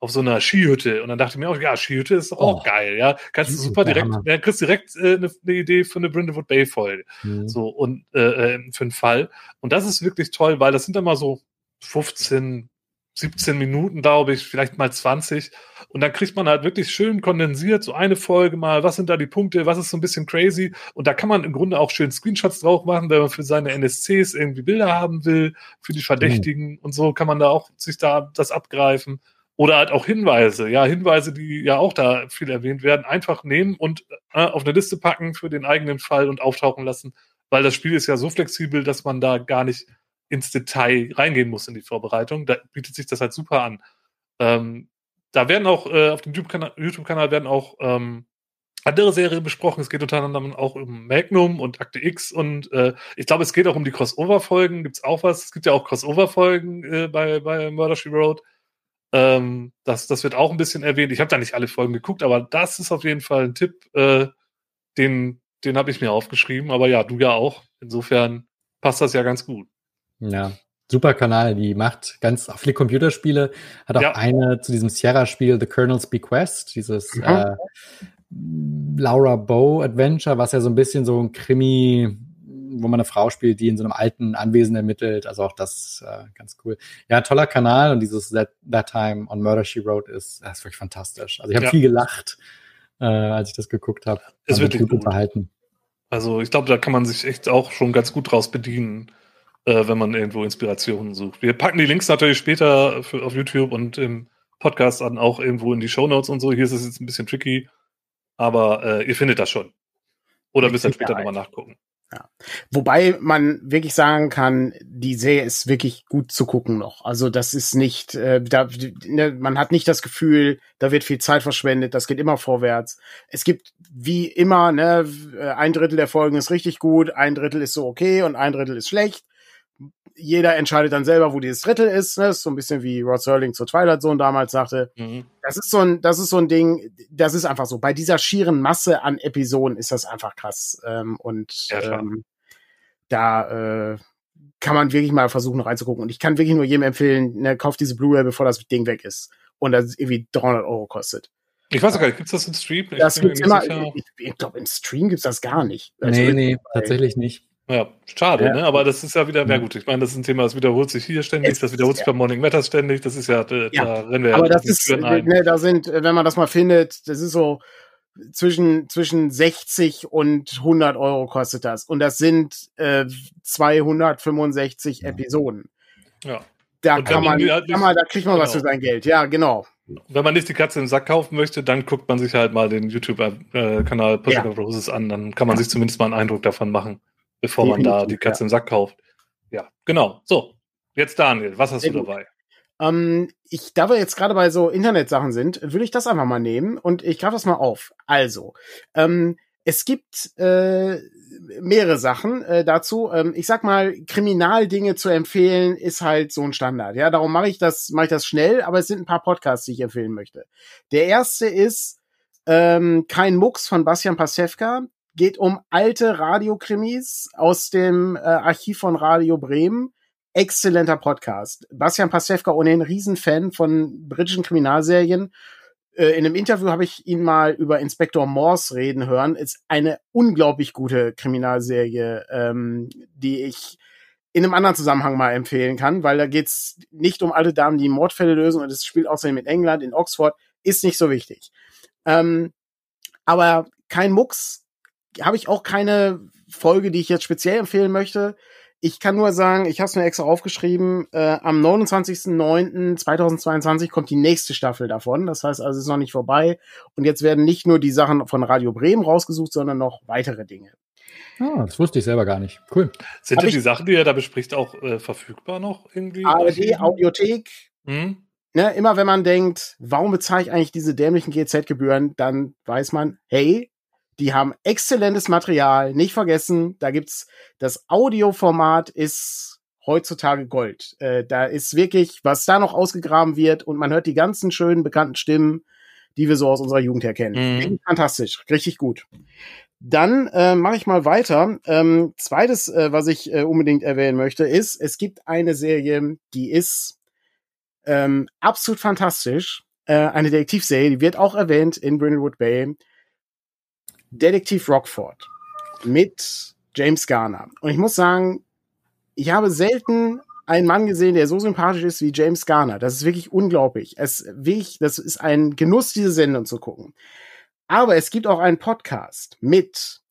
auf so einer Skihütte. Und dann dachte ich mir auch, ja, Skihütte ist doch auch oh, geil, ja. Kannst du super direkt, ja, kriegst direkt äh, eine, eine, Idee für eine Brindlewood Bay Folge. Mhm. So, und äh, äh, für einen Fall. Und das ist wirklich toll, weil das sind dann mal so 15, 17 Minuten, glaube ich, vielleicht mal 20. Und dann kriegt man halt wirklich schön kondensiert so eine Folge mal, was sind da die Punkte, was ist so ein bisschen crazy. Und da kann man im Grunde auch schön Screenshots drauf machen, wenn man für seine NSCs irgendwie Bilder haben will, für die Verdächtigen mhm. und so kann man da auch sich da das abgreifen. Oder halt auch Hinweise, ja, Hinweise, die ja auch da viel erwähnt werden, einfach nehmen und äh, auf eine Liste packen für den eigenen Fall und auftauchen lassen, weil das Spiel ist ja so flexibel, dass man da gar nicht ins Detail reingehen muss in die Vorbereitung. Da bietet sich das halt super an. Ähm, da werden auch äh, auf dem YouTube-Kanal YouTube werden auch ähm, andere Serien besprochen. Es geht unter anderem auch um Magnum und Akte X und äh, ich glaube, es geht auch um die Crossover-Folgen. Gibt es auch was? Es gibt ja auch Crossover-Folgen äh, bei, bei Murder She Wrote. Ähm, das, das wird auch ein bisschen erwähnt. Ich habe da nicht alle Folgen geguckt, aber das ist auf jeden Fall ein Tipp, äh, den, den habe ich mir aufgeschrieben. Aber ja, du ja auch. Insofern passt das ja ganz gut. Ja, super Kanal. Die macht ganz auch viele Computerspiele. Hat auch ja. eine zu diesem Sierra-Spiel The Colonel's Bequest, dieses mhm. äh, Laura Bow Adventure, was ja so ein bisschen so ein Krimi, wo man eine Frau spielt, die in so einem alten Anwesen ermittelt. Also auch das äh, ganz cool. Ja, toller Kanal und dieses That, That Time on Murder She Wrote ist, ist wirklich fantastisch. Also ich habe ja. viel gelacht, äh, als ich das geguckt habe. Es wird gut unterhalten. Also ich glaube, da kann man sich echt auch schon ganz gut draus bedienen, äh, wenn man irgendwo Inspirationen sucht. Wir packen die Links natürlich später für, auf YouTube und im Podcast an, auch irgendwo in die Show Notes und so. Hier ist es jetzt ein bisschen tricky, aber äh, ihr findet das schon. Oder müsst dann später nochmal nachgucken. Ja. Wobei man wirklich sagen kann, die Serie ist wirklich gut zu gucken noch. Also das ist nicht, äh, da, ne, man hat nicht das Gefühl, da wird viel Zeit verschwendet, das geht immer vorwärts. Es gibt wie immer, ne, ein Drittel der Folgen ist richtig gut, ein Drittel ist so okay und ein Drittel ist schlecht jeder entscheidet dann selber, wo dieses Drittel ist. Ne? Das ist so ein bisschen wie Rod Serling zur Twilight Zone damals sagte. Mhm. Das ist so ein, das ist so ein Ding, das ist einfach so. Bei dieser schieren Masse an Episoden ist das einfach krass. Ähm, und ja, ähm, da äh, kann man wirklich mal versuchen reinzugucken. Und ich kann wirklich nur jedem empfehlen, ne, kauft diese Blu-ray, bevor das Ding weg ist. Und das irgendwie 300 Euro kostet. Ich weiß gar nicht, gibt's das im Stream? Ich das gibt's immer, ich, ich glaube, im Stream gibt's das gar nicht. Also nee, nee, tatsächlich nicht. Ja, schade, ja. ne? Aber das ist ja wieder, ja gut, ich meine, das ist ein Thema, das wiederholt sich hier ständig, es das wiederholt sich ja. bei Morning Matters ständig, das ist ja, da, ja. da rennen wir Aber ja das ist, ne, da sind, wenn man das mal findet, das ist so zwischen, zwischen 60 und 100 Euro kostet das. Und das sind äh, 265 Episoden. Ja. Da kann man, halt kann man, da kriegt man genau. was für sein Geld. Ja, genau. Wenn man nicht die Katze im Sack kaufen möchte, dann guckt man sich halt mal den YouTube-Kanal Pushing ja. Roses an, dann kann man sich zumindest mal einen Eindruck davon machen bevor man da die Katze ja. im Sack kauft. Ja, genau. So, jetzt Daniel, was hast Sehr du gut. dabei? Ähm, ich, da wir jetzt gerade bei so Internetsachen sind, würde ich das einfach mal nehmen und ich greife das mal auf. Also, ähm, es gibt äh, mehrere Sachen äh, dazu. Ähm, ich sag mal, Kriminaldinge zu empfehlen ist halt so ein Standard. Ja, darum mache ich das, mache ich das schnell. Aber es sind ein paar Podcasts, die ich empfehlen möchte. Der erste ist ähm, kein Mucks von Bastian Pasewka geht um alte Radiokrimis aus dem äh, Archiv von Radio Bremen. Exzellenter Podcast. Bastian Pastewka ohnehin Riesenfan von britischen Kriminalserien. Äh, in einem Interview habe ich ihn mal über Inspektor Morse reden hören. Ist eine unglaublich gute Kriminalserie, ähm, die ich in einem anderen Zusammenhang mal empfehlen kann, weil da geht's nicht um alte Damen, die Mordfälle lösen und es spielt außerdem in England, in Oxford, ist nicht so wichtig. Ähm, aber kein Mucks, habe ich auch keine Folge, die ich jetzt speziell empfehlen möchte. Ich kann nur sagen, ich habe es mir extra aufgeschrieben, äh, am 29.09.2022 kommt die nächste Staffel davon. Das heißt also, es ist noch nicht vorbei. Und jetzt werden nicht nur die Sachen von Radio Bremen rausgesucht, sondern noch weitere Dinge. Ah, das wusste ich selber gar nicht. Cool. Sind denn die Sachen, die er da bespricht, auch äh, verfügbar noch irgendwie? ARD, Audiothek. Hm? Ne, immer wenn man denkt, warum bezahle ich eigentlich diese dämlichen GZ-Gebühren, dann weiß man, hey, die haben exzellentes Material, nicht vergessen. Da gibt's das Audioformat ist heutzutage Gold. Äh, da ist wirklich, was da noch ausgegraben wird und man hört die ganzen schönen bekannten Stimmen, die wir so aus unserer Jugend her kennen. Mhm. Fantastisch, richtig gut. Dann äh, mache ich mal weiter. Ähm, zweites, äh, was ich äh, unbedingt erwähnen möchte, ist, es gibt eine Serie, die ist ähm, absolut fantastisch. Äh, eine Detektivserie, die wird auch erwähnt in Brindlewood Bay. Detektiv Rockford mit James Garner. Und ich muss sagen, ich habe selten einen Mann gesehen, der so sympathisch ist wie James Garner. Das ist wirklich unglaublich. Es wirklich, das ist ein Genuss, diese Sendung zu gucken. Aber es gibt auch einen Podcast mit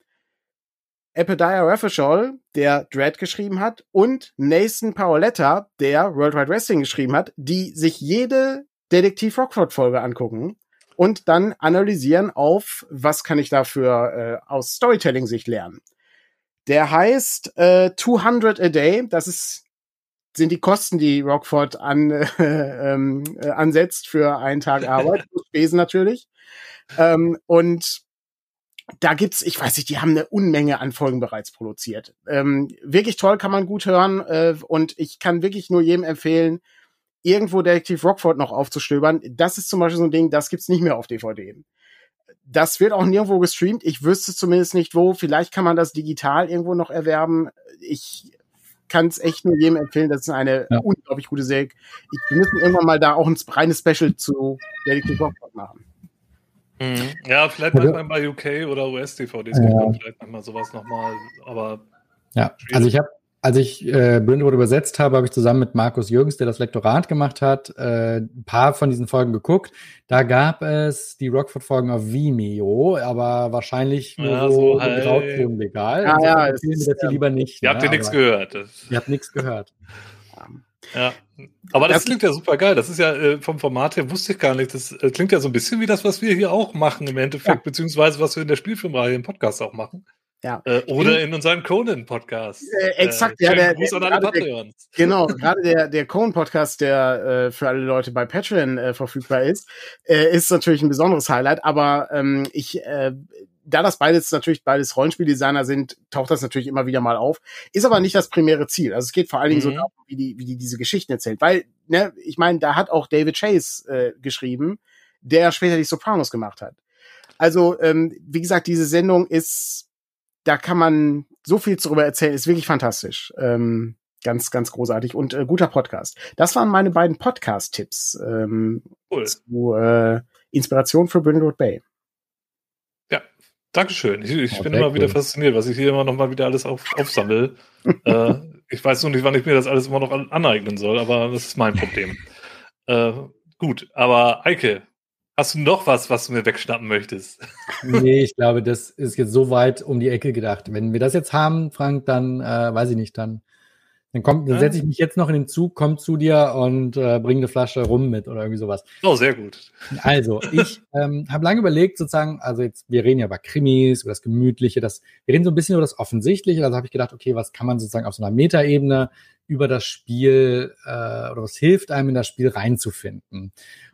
Epediah Raffishall, der Dread geschrieben hat, und Nathan Paoletta, der World Wide Wrestling geschrieben hat, die sich jede Detektiv Rockford Folge angucken und dann analysieren auf, was kann ich dafür äh, aus Storytelling-Sicht lernen. Der heißt äh, 200 a day. Das ist sind die Kosten, die Rockford an, [LAUGHS] äh, äh, ansetzt für einen Tag [LAUGHS] Arbeit, Spesen natürlich. Ähm, und da gibt's, ich weiß nicht, die haben eine Unmenge an Folgen bereits produziert. Ähm, wirklich toll, kann man gut hören äh, und ich kann wirklich nur jedem empfehlen, irgendwo Detektiv Rockford noch aufzustöbern. Das ist zum Beispiel so ein Ding, das gibt's nicht mehr auf DVD. Das wird auch nirgendwo gestreamt. Ich wüsste zumindest nicht wo. Vielleicht kann man das digital irgendwo noch erwerben. Ich kann es echt nur jedem empfehlen. Das ist eine ja. unglaublich gute Serie. Ich, wir müssen irgendwann mal da auch ein reines Special zu Detektiv Rockford machen. Mhm. Ja, vielleicht also, manchmal bei UK oder US-DVDs ja. vielleicht manchmal sowas nochmal, aber. Ja, also ich habe als ich äh, Brindlewood übersetzt habe, habe ich zusammen mit Markus Jürgens, der das Lektorat gemacht hat, äh, ein paar von diesen Folgen geguckt. Da gab es die Rockford-Folgen auf Vimeo, aber wahrscheinlich nur ja, so, so halt. legal. Ja, also ja, das ist, das lieber nicht. Ihr ne? habt ja nichts gehört. [LAUGHS] Ihr habt nichts gehört. Ja, aber das, das klingt ja super geil. Das ist ja äh, vom Format her wusste ich gar nicht. Das äh, klingt ja so ein bisschen wie das, was wir hier auch machen im Endeffekt, ja. beziehungsweise was wir in der Spielfilmreihe im Podcast auch machen. Ja. Äh, oder in unserem Conan-Podcast. Äh, exakt, äh, ja. Der, Gruß an alle Patreons. Der, [LAUGHS] genau, gerade der, der Conan-Podcast, der äh, für alle Leute bei Patreon äh, verfügbar ist, äh, ist natürlich ein besonderes Highlight. Aber ähm, ich, äh, da das beides natürlich beides Rollenspieldesigner sind, taucht das natürlich immer wieder mal auf. Ist aber nicht das primäre Ziel. Also es geht vor allen Dingen mhm. so darum, wie die, wie die diese Geschichten erzählt. Weil, ne, ich meine, da hat auch David Chase äh, geschrieben, der später die Sopranos gemacht hat. Also, ähm, wie gesagt, diese Sendung ist da kann man so viel darüber erzählen, ist wirklich fantastisch. Ähm, ganz, ganz großartig und äh, guter Podcast. Das waren meine beiden Podcast-Tipps ähm, cool. zu äh, Inspiration für Brindlewood Bay. Ja, Dankeschön. Ich, ich oh, bin immer cool. wieder fasziniert, was ich hier immer noch mal wieder alles auf, aufsammle. [LAUGHS] äh, ich weiß nur nicht, wann ich mir das alles immer noch aneignen soll, aber das ist mein Problem. äh, gut, aber Eike, Hast du noch was, was du mir wegschnappen möchtest? [LAUGHS] nee, ich glaube, das ist jetzt so weit um die Ecke gedacht. Wenn wir das jetzt haben, Frank, dann äh, weiß ich nicht, dann, dann kommt, dann setze ich mich jetzt noch in den Zug, komm zu dir und äh, bring eine Flasche rum mit oder irgendwie sowas. Oh, sehr gut. Also, ich ähm, habe lange überlegt, sozusagen, also jetzt, wir reden ja über Krimis, über das Gemütliche, das, wir reden so ein bisschen über das Offensichtliche. Also habe ich gedacht, okay, was kann man sozusagen auf so einer Metaebene über das Spiel äh, oder was hilft einem in das Spiel reinzufinden?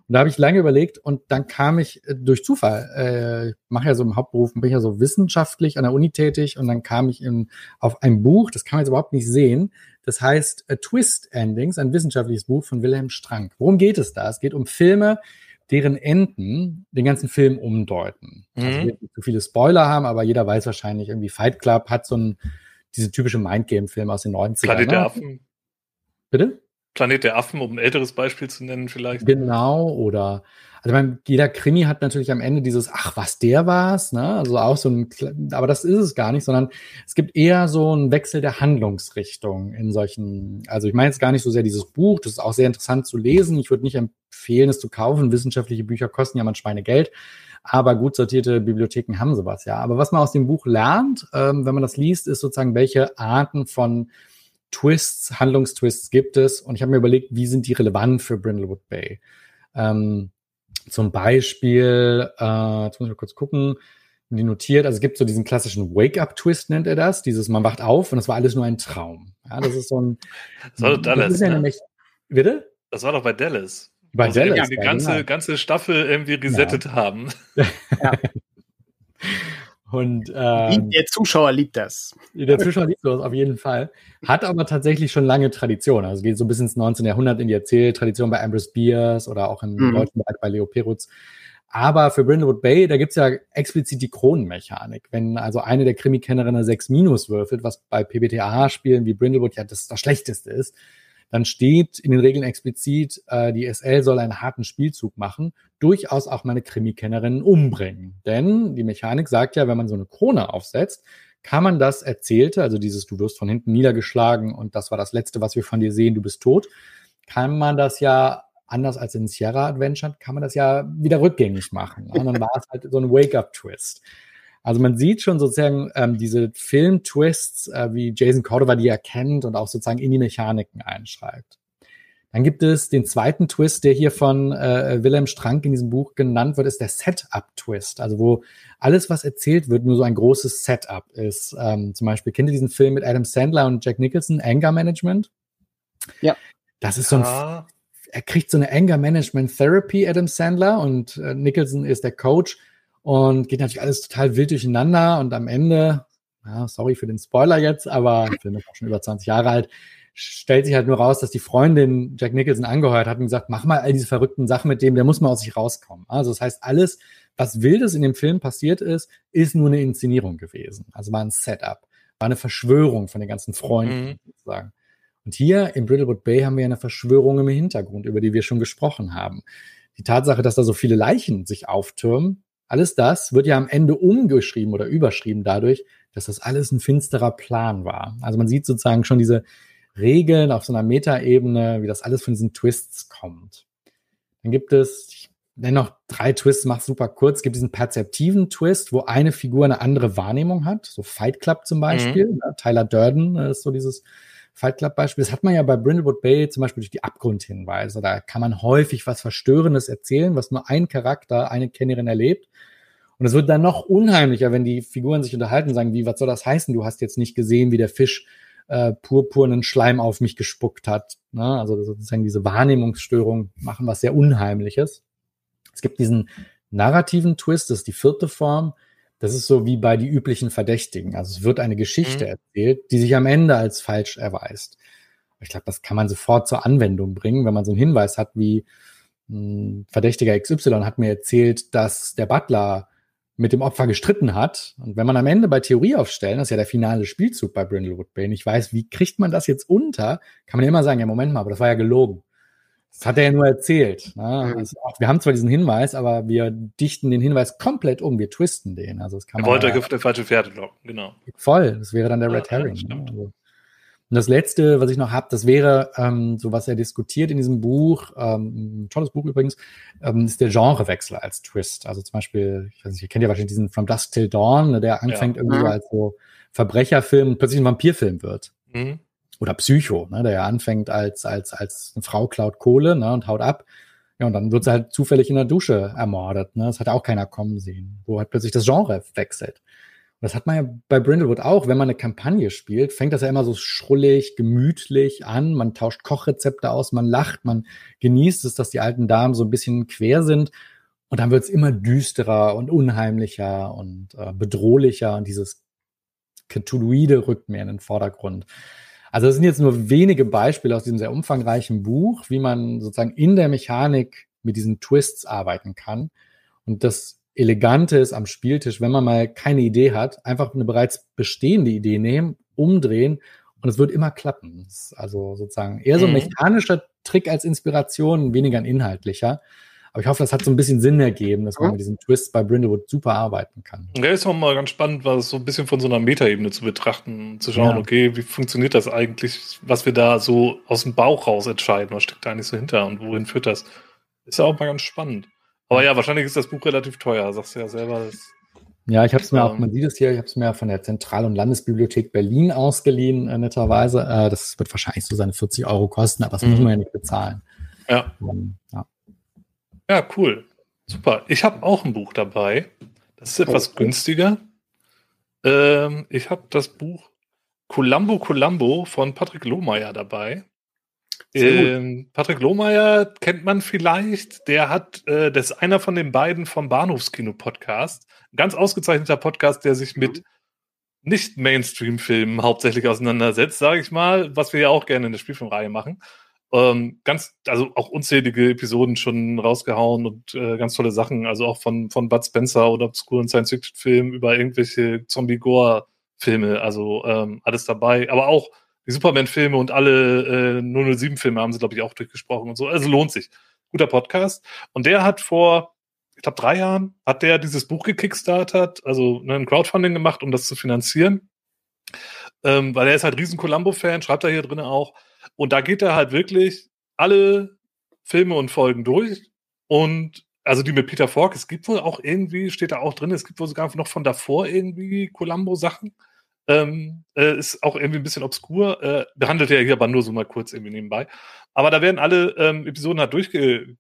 Und da habe ich lange überlegt und dann kam ich äh, durch Zufall, äh, mache ja so im Hauptberuf, bin ja so wissenschaftlich an der Uni tätig und dann kam ich in, auf ein Buch, das kann man jetzt überhaupt nicht sehen, das heißt A Twist Endings, ein wissenschaftliches Buch von Wilhelm Strank. Worum geht es da? Es geht um Filme, deren Enden den ganzen Film umdeuten. Mhm. Also wir zu viele Spoiler haben, aber jeder weiß wahrscheinlich, irgendwie Fight Club hat so ein, diese typische Mindgame-Film aus den 90ern. Planet Affen. Bitte? Planet der Affen, um ein älteres Beispiel zu nennen, vielleicht. Genau, oder also mein, jeder Krimi hat natürlich am Ende dieses, ach, was der war's, ne? Also auch so ein, aber das ist es gar nicht, sondern es gibt eher so einen Wechsel der Handlungsrichtung in solchen, also ich meine jetzt gar nicht so sehr dieses Buch, das ist auch sehr interessant zu lesen. Ich würde nicht empfehlen, es zu kaufen. Wissenschaftliche Bücher kosten ja manchmal Geld. Aber gut sortierte Bibliotheken haben sowas, ja. Aber was man aus dem Buch lernt, ähm, wenn man das liest, ist sozusagen, welche Arten von Twists, Handlungstwists gibt es. Und ich habe mir überlegt, wie sind die relevant für Brindlewood Bay? Ähm, zum Beispiel, äh, jetzt muss ich mal kurz gucken, die notiert, also es gibt so diesen klassischen Wake-up-Twist, nennt er das, dieses, man wacht auf und es war alles nur ein Traum. Ja, das ist so ein. [LAUGHS] Das war doch Dallas. Ja ne? nämlich, bitte? Das war doch bei Dallas. Bei also Dallas. Die ganze, genau. ganze Staffel irgendwie resettet ja. haben. [LAUGHS] Ja. Und ähm, der Zuschauer liebt das. Der Zuschauer liebt das auf jeden Fall. Hat aber tatsächlich schon lange Tradition. Also geht so bis ins 19. Jahrhundert in die Erzähltradition bei Ambrose Bierce oder auch im mhm. deutschen Bereich bei Leo Perutz. Aber für Brindlewood Bay, da gibt's ja explizit die Kronenmechanik. Wenn also eine der Krimi-Kennerinnen 6 Minus würfelt, was bei PBTA-Spielen wie Brindlewood ja das, das Schlechteste ist, dann steht in den Regeln explizit, äh, die SL soll einen harten Spielzug machen, durchaus auch meine Krimi-Kennerinnen umbringen. Denn die Mechanik sagt ja, wenn man so eine Krone aufsetzt, kann man das Erzählte, also dieses du wirst von hinten niedergeschlagen und das war das Letzte, was wir von dir sehen, du bist tot, kann man das ja anders als in Sierra Adventure, kann man das ja wieder rückgängig machen. [LAUGHS] Und dann war es halt so ein Wake-up-Twist. Also man sieht schon sozusagen ähm, diese Film-Twists, äh, wie Jason Cordova die er kennt und auch sozusagen in die Mechaniken einschreibt. Dann gibt es den zweiten Twist, der hier von äh, Wilhelm Strank in diesem Buch genannt wird, ist der Setup-Twist. Also wo alles, was erzählt wird, nur so ein großes Setup ist. Ähm, zum Beispiel, kennt ihr diesen Film mit Adam Sandler und Jack Nicholson, Anger Management? Ja. Das ist so ein, ah. er kriegt so eine Anger Management Therapy, Adam Sandler, und äh, Nicholson ist der Coach und geht natürlich alles total wild durcheinander und am Ende, ja, sorry für den Spoiler jetzt, aber der Film ist auch schon über 20 Jahre alt, stellt sich halt nur raus, dass die Freundin Jack Nicholson angeheuert hat und gesagt, mach mal all diese verrückten Sachen mit dem, der muss mal aus sich rauskommen. Also das heißt, alles, was Wildes in dem Film passiert ist, ist nur eine Inszenierung gewesen. Also war ein Setup, war eine Verschwörung von den ganzen Freunden mhm. sozusagen. Und hier im Brittlewood Bay haben wir eine Verschwörung im Hintergrund, über die wir schon gesprochen haben. Die Tatsache, dass da so viele Leichen sich auftürmen, Alles das wird ja am Ende umgeschrieben oder überschrieben dadurch, dass das alles ein finsterer Plan war. Also man sieht sozusagen schon diese Regeln auf so einer Metaebene, wie das alles von diesen Twists kommt. Dann gibt es, ich nenne noch drei Twists, mach super kurz, es gibt diesen perzeptiven Twist, wo eine Figur eine andere Wahrnehmung hat, so Fight Club zum Beispiel. Mhm. Tyler Durden ist so dieses Fight Club Beispiel. Das hat man ja bei Brindlewood Bay zum Beispiel durch die Abgrundhinweise. Da kann man häufig was Verstörendes erzählen, was nur ein Charakter, eine Kennerin erlebt. Und es wird dann noch unheimlicher, wenn die Figuren sich unterhalten und sagen, wie, was soll das heißen? Du hast jetzt nicht gesehen, wie der Fisch äh, purpurnen Schleim auf mich gespuckt hat. Ne? Also sozusagen diese Wahrnehmungsstörung machen was sehr Unheimliches. Es gibt diesen narrativen Twist, das ist die vierte Form. Das ist so wie bei die üblichen Verdächtigen. Also es wird eine Geschichte mhm. erzählt, die sich am Ende als falsch erweist. Ich glaube, das kann man sofort zur Anwendung bringen, wenn man so einen Hinweis hat wie mh, hm, Verdächtiger XY hat mir erzählt, dass der Butler mit dem Opfer gestritten hat. Und wenn man am Ende bei Theorie aufstellen, das ist ja der finale Spielzug bei Brindlewood Bay, ich weiß, wie kriegt man das jetzt unter, kann man ja immer sagen, ja, Moment mal, aber das war ja gelogen. Das hat er ja nur erzählt. Ne? Also auch, wir haben zwar diesen Hinweis, aber wir dichten den Hinweis komplett um, wir twisten den. Also das kann er wollte ja, auf der falsche Pferde locken, genau. Voll, das wäre dann der Red Herring. Ja, ne? also, und das letzte, was ich noch habe, das wäre, ähm, so was er diskutiert in diesem Buch, ähm, ein tolles Buch übrigens, ähm, ist der Genrewechsel als Twist. Also zum Beispiel, ich weiß nicht, ihr kennt ja wahrscheinlich diesen From Dusk Till Dawn, ne, der anfängt ja. irgendwie mhm. als so Verbrecherfilm plötzlich ein Vampirfilm wird. Mhm. Oder Psycho, ne, der ja anfängt als, als, als eine Frau klaut Kohle ne, und haut ab. Ja, und dann wird sie halt zufällig in der Dusche ermordet. Ne? Das hat auch keiner kommen sehen, wo halt plötzlich das Genre wechselt. Und das hat man ja bei Brindlewood auch, wenn man eine Kampagne spielt, fängt das ja immer so schrullig, gemütlich an. Man tauscht Kochrezepte aus, man lacht, man genießt es, dass die alten Damen so ein bisschen quer sind. Und dann wird es immer düsterer und unheimlicher und äh, bedrohlicher und dieses Cthulhuide rückt mehr in den Vordergrund. Also das sind jetzt nur wenige Beispiele aus diesem sehr umfangreichen Buch, wie man sozusagen in der Mechanik mit diesen Twists arbeiten kann. Und das Elegante ist am Spieltisch, wenn man mal keine Idee hat, einfach eine bereits bestehende Idee nehmen, umdrehen und es wird immer klappen. also sozusagen eher so ein mhm. mechanischer Trick als Inspiration, weniger ein inhaltlicher. Aber ich hoffe, das hat so ein bisschen Sinn ergeben, dass man mit diesem Twist bei Brindlewood super arbeiten kann. Ja, ist auch mal ganz spannend, was so ein bisschen von so einer Metaebene zu betrachten, zu schauen, ja. okay, wie funktioniert das eigentlich, was wir da so aus dem Bauch raus entscheiden, was steckt da eigentlich so hinter und wohin führt das? Ist ja auch mal ganz spannend. Aber ja, wahrscheinlich ist das Buch relativ teuer, sagst du ja selber. Das, ja, ich habe es mir auch, ähm, man sieht es hier, ich habe es mir von der Zentral- und Landesbibliothek Berlin ausgeliehen, äh, netterweise. Äh, das wird wahrscheinlich so seine 40 Euro kosten, aber das mhm. muss man ja nicht bezahlen. Ja. Um, ja. Ja. cool. Super. Ich habe auch ein Buch dabei. Das ist etwas oh, günstiger. Ähm, ich habe das Buch Columbo Columbo von Patrick Lohmeier dabei. Ähm, Patrick Lohmeier kennt man vielleicht. Der hat, äh, das ist einer von den beiden vom Bahnhofskino-Podcast. Ein ganz ausgezeichneter Podcast, der sich mit nicht Mainstream-Filmen hauptsächlich auseinandersetzt, sage ich mal, was wir ja auch gerne in der Spielfilmreihe machen. Ähm, ganz, also auch unzählige Episoden schon rausgehauen und äh, ganz tolle Sachen, also auch von, von Bud Spencer oder obskuren Science-Fiction-Filmen über irgendwelche Zombie-Gore-Filme, also ähm, alles dabei, aber auch die Superman-Filme und alle äh, 007-Filme haben sie, glaube ich, auch durchgesprochen und so. Also lohnt sich. Guter Podcast. Und der hat vor, ich glaube, drei Jahren, hat der dieses Buch gekickstartet, also ne, ein Crowdfunding gemacht, um das zu finanzieren. Ähm, weil er ist halt riesen Columbo-Fan, schreibt er hier drin auch. Und da geht er halt wirklich alle Filme und Folgen durch. Und also die mit Peter Falk, es gibt wohl auch irgendwie, steht da auch drin, es gibt wohl sogar noch von davor irgendwie Columbo-Sachen. Ähm, äh, ist auch irgendwie ein bisschen obskur. Äh, behandelt er hier aber nur so mal kurz irgendwie nebenbei. Aber da werden alle ähm, Episoden halt durchgesprochen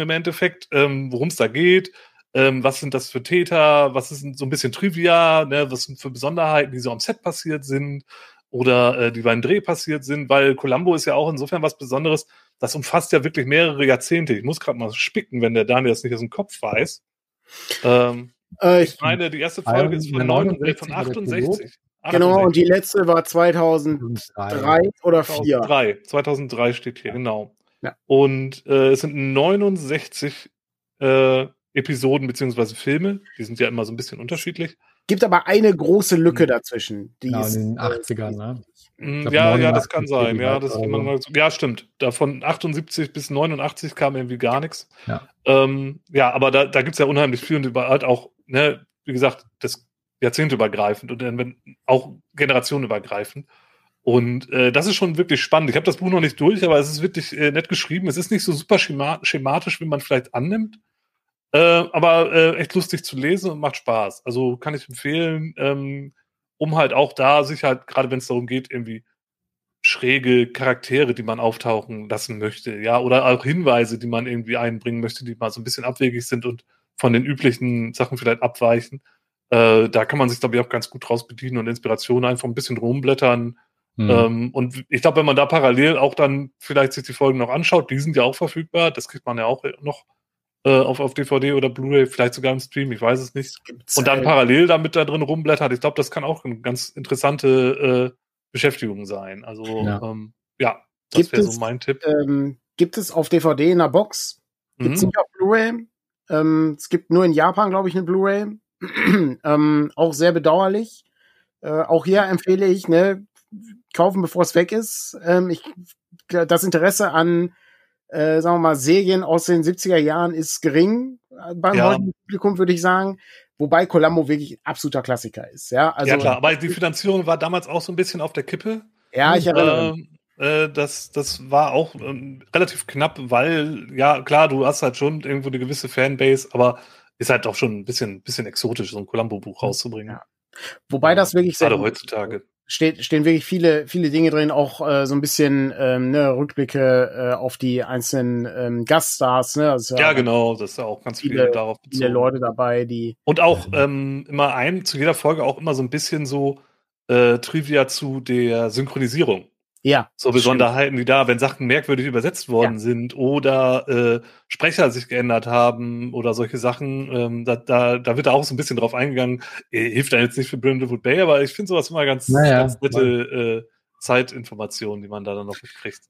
im Endeffekt, ähm, worum es da geht. Ähm, was sind das für Täter? Was ist so ein bisschen Trivia? Ne? Was sind für Besonderheiten, die so am Set passiert sind? Oder äh, die beim Dreh passiert sind? Weil Columbo ist ja auch insofern was Besonderes. Das umfasst ja wirklich mehrere Jahrzehnte. Ich muss gerade mal spicken, wenn der Daniel das nicht aus dem Kopf weiß. Ähm, äh, ich meine, die erste Folge ist von, 69, von 68. Genau, und die letzte war 2003 oder 2004. 2003, 2003 steht hier, genau. Ja. Und äh, es sind 69 äh, Episoden beziehungsweise Filme. Die sind ja immer so ein bisschen unterschiedlich. Gibt aber eine große Lücke Mhm. dazwischen. Die Genau, ist, in den äh, 80ern, ne? Mm, glaub, Ja, ja, 89 das kann sein. Ja, das, oder wenn man so. mal so, ja, stimmt. Da von 78 bis 89 kam irgendwie gar nichts. Ja. Ähm, ja, aber da, da gibt's ja unheimlich viel und über halt auch, ne, wie gesagt, das jahrzehnteübergreifend und dann auch generationenübergreifend. Und äh, das ist schon wirklich spannend. Ich habe das Buch noch nicht durch, aber es ist wirklich äh, nett geschrieben. Es ist nicht so super schema schematisch, wie man vielleicht annimmt. Äh, aber äh, echt lustig zu lesen und macht Spaß. Also kann ich empfehlen, ähm, um halt auch da sich halt, gerade wenn es darum geht, irgendwie schräge Charaktere, die man auftauchen lassen möchte, ja, oder auch Hinweise, die man irgendwie einbringen möchte, die mal so ein bisschen abwegig sind und von den üblichen Sachen vielleicht abweichen. Äh, da kann man sich, glaube ich, auch ganz gut draus bedienen und Inspiration einfach ein bisschen rumblättern. Hm. Ähm, und ich glaube, wenn man da parallel auch dann vielleicht sich die Folgen noch anschaut, die sind ja auch verfügbar, das kriegt man ja auch noch äh, auf, auf DVD oder Blu-ray, vielleicht sogar im Stream, ich weiß es nicht. gibt's, Und dann äh, parallel damit da drin rumblättert, ich glaube, das kann auch eine ganz interessante äh, Beschäftigung sein. Also Ja. ähm, ja, das Gibt wäre so es- mein Tipp. ähm, gibt es auf DVD in der Box. Gibt es Mhm. nicht auf Blu-ray. Ähm, es gibt nur in Japan, glaube ich, eine Blu-ray. [CLEARS THROAT] ähm, auch sehr bedauerlich. Äh, auch hier empfehle ich, ne, kaufen, bevor es weg ist. Ähm, ich, das Interesse an, äh, sagen wir mal, Serien aus den 70er Jahren ist gering äh, beim Ja. heutigen Publikum, würde ich sagen. Wobei Columbo wirklich ein absoluter Klassiker ist. Ja, also, ja klar, aber die Finanzierung war damals auch so ein bisschen auf der Kippe. ja ich erinnere mich. Äh, äh, das, das war auch ähm, relativ knapp, weil, ja, klar, du hast halt schon irgendwo eine gewisse Fanbase, aber ist halt auch schon ein bisschen, bisschen exotisch, so ein Columbo-Buch rauszubringen. Ja. Wobei das wirklich sehr Gerade heutzutage. Steht, stehen wirklich viele, viele Dinge drin, auch äh, so ein bisschen ähm, ne, Rückblicke äh, auf die einzelnen ähm, Gaststars. Ne? Also, Ja, genau, das ist ja auch ganz Viele- viel darauf Viele bezogen. Leute dabei, die Und auch ähm, immer ein, zu jeder Folge auch immer so ein bisschen so äh, Trivia zu der Synchronisierung. Ja So Besonderheiten, die da, wenn Sachen merkwürdig übersetzt worden Ja. sind oder äh, Sprecher sich geändert haben oder solche Sachen, ähm, da, da, da wird da auch so ein bisschen drauf eingegangen. Äh, hilft dann jetzt nicht für Brindlewood Bay, aber ich finde sowas immer ganz, Naja, ganz nette äh, Zeitinformationen, die man da dann noch mitkriegt.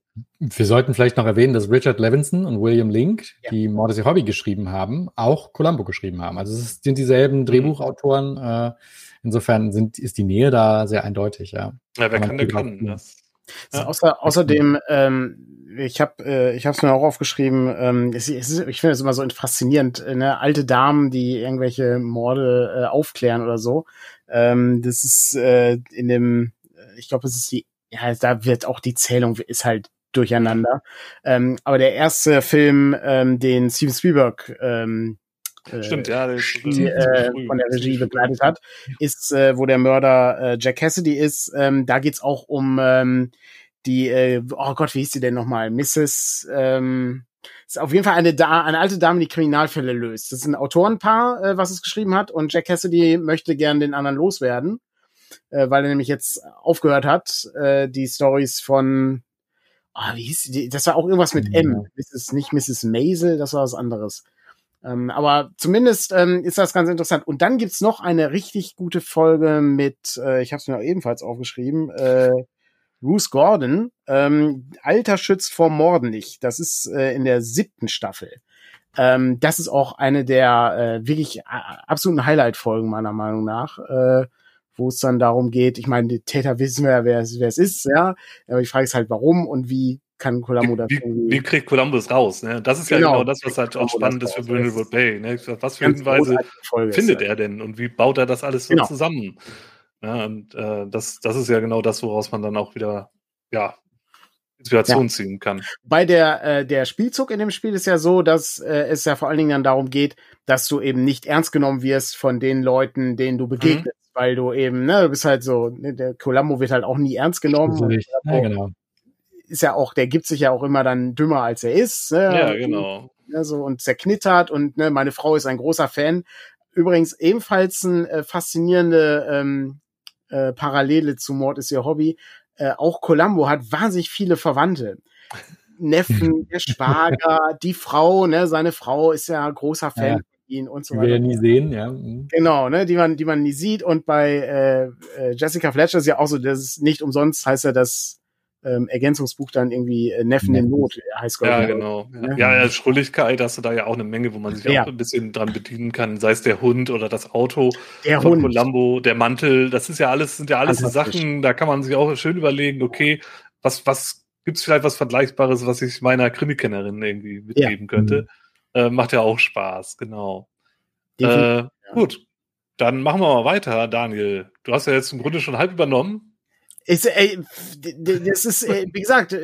Wir sollten vielleicht noch erwähnen, dass Richard Levinson und William Link, Ja. die Mordes Hobby geschrieben haben, auch Columbo geschrieben haben. Also es sind dieselben Drehbuchautoren. Äh, insofern sind, ist die Nähe da sehr eindeutig, ja. Ja, wer Kann der kann. Das, Ja. Außer, außerdem, ähm, ich habe äh, ich hab's mir auch aufgeschrieben, ähm, es, es ist, ich finde es immer so faszinierend, äh, ne? alte Damen, die irgendwelche Morde äh, aufklären oder so. Ähm, das ist äh, in dem, äh, ich glaube, es ist die, ja, da wird auch die Zählung ist halt durcheinander. Ähm, aber der erste Film, ähm, den Steven Spielberg ähm, äh, Stimmt, ja. Der ist, die, äh, früh, von der Regie begleitet hat, ist, äh, wo der Mörder äh, Jack Cassidy ist. Ähm, da geht's auch um ähm, die, äh, oh Gott, wie hieß die denn nochmal? Mrs. Ähm, ist auf jeden Fall eine, da eine alte Dame, die Kriminalfälle löst. Das ist ein Autorenpaar, äh, was es geschrieben hat, und Jack Cassidy möchte gern den anderen loswerden, äh, weil er nämlich jetzt aufgehört hat, äh, die Stories von Ah, wie hieß die? Das war auch irgendwas mit M. Mrs. Nicht Mrs. Maisel, das war was anderes. Ähm, aber zumindest ähm, ist das ganz interessant. Und dann gibt's noch eine richtig gute Folge mit, äh, ich habe es mir auch ebenfalls aufgeschrieben, äh, Bruce Gordon. Ähm, Alter schützt vor Morden nicht. Das ist äh, in der siebten Staffel. Ähm, das ist auch eine der äh, wirklich äh, absoluten Highlight-Folgen meiner Meinung nach. Äh, wo es dann darum geht, ich meine, die Täter wissen wir, wer, es- es ist, ja. Aber die Frage ist halt, warum und wie kann Columbo das Wie, irgendwie wie kriegt Columbus raus? Ne? Das ist ja Genau. genau das, was halt auch spannend ist für. Brindlewood Bay. Ne? Was für Hinweise findet ja. er denn und wie baut er das alles so Genau. zusammen? Ja, und äh, das, das ist ja genau das, woraus man dann auch wieder ja, Inspiration ziehen kann. Bei der, äh, der Spielzug in dem Spiel ist ja so, dass äh, es ja vor allen Dingen dann darum geht, dass du eben nicht ernst genommen wirst von den Leuten, denen du begegnest, weil du eben, ne, du bist halt so, ne, der Columbo wird halt auch nie ernst genommen. Ja, genau. Ist ja auch, der gibt sich ja auch immer dann dümmer als er ist. Ne? Ja, genau. ne, so und zerknittert und ne, meine Frau ist ein großer Fan. Übrigens ebenfalls ein äh, faszinierende ähm, äh, Parallele zu Mord ist ihr Hobby. Äh, auch Columbo hat wahnsinnig viele Verwandte. Neffen, [LAUGHS] der Schwager, die Frau, ne, seine Frau ist ja großer Fan Ja. von ihm und so Die wir ja weiter. nie sehen, ja. Mhm. Genau, ne, die man, die man nie sieht. Und bei äh, äh, Jessica Fletcher ist ja auch so, das ist nicht umsonst heißt ja das ähm, Ergänzungsbuch dann irgendwie äh, Neffen in Not heißt Ja, genau. Ja, ja, ja Schrulligkeit hast du da ja auch eine Menge, wo man sich ja. auch ein bisschen dran bedienen kann, sei es der Hund oder das Auto der von Hund. Columbo, der Mantel, das ist ja alles, sind ja alles so Sachen, da kann man sich auch schön überlegen, okay, was, was gibt's vielleicht was Vergleichbares, was ich meiner Krimikennerin irgendwie mitgeben ja. könnte. Mhm. Äh, macht ja auch Spaß, genau. Äh, gut, dann machen wir mal weiter, Daniel. Du hast ja jetzt im Grunde schon halb übernommen. Ist, ey, das ist, [LAUGHS] wie gesagt,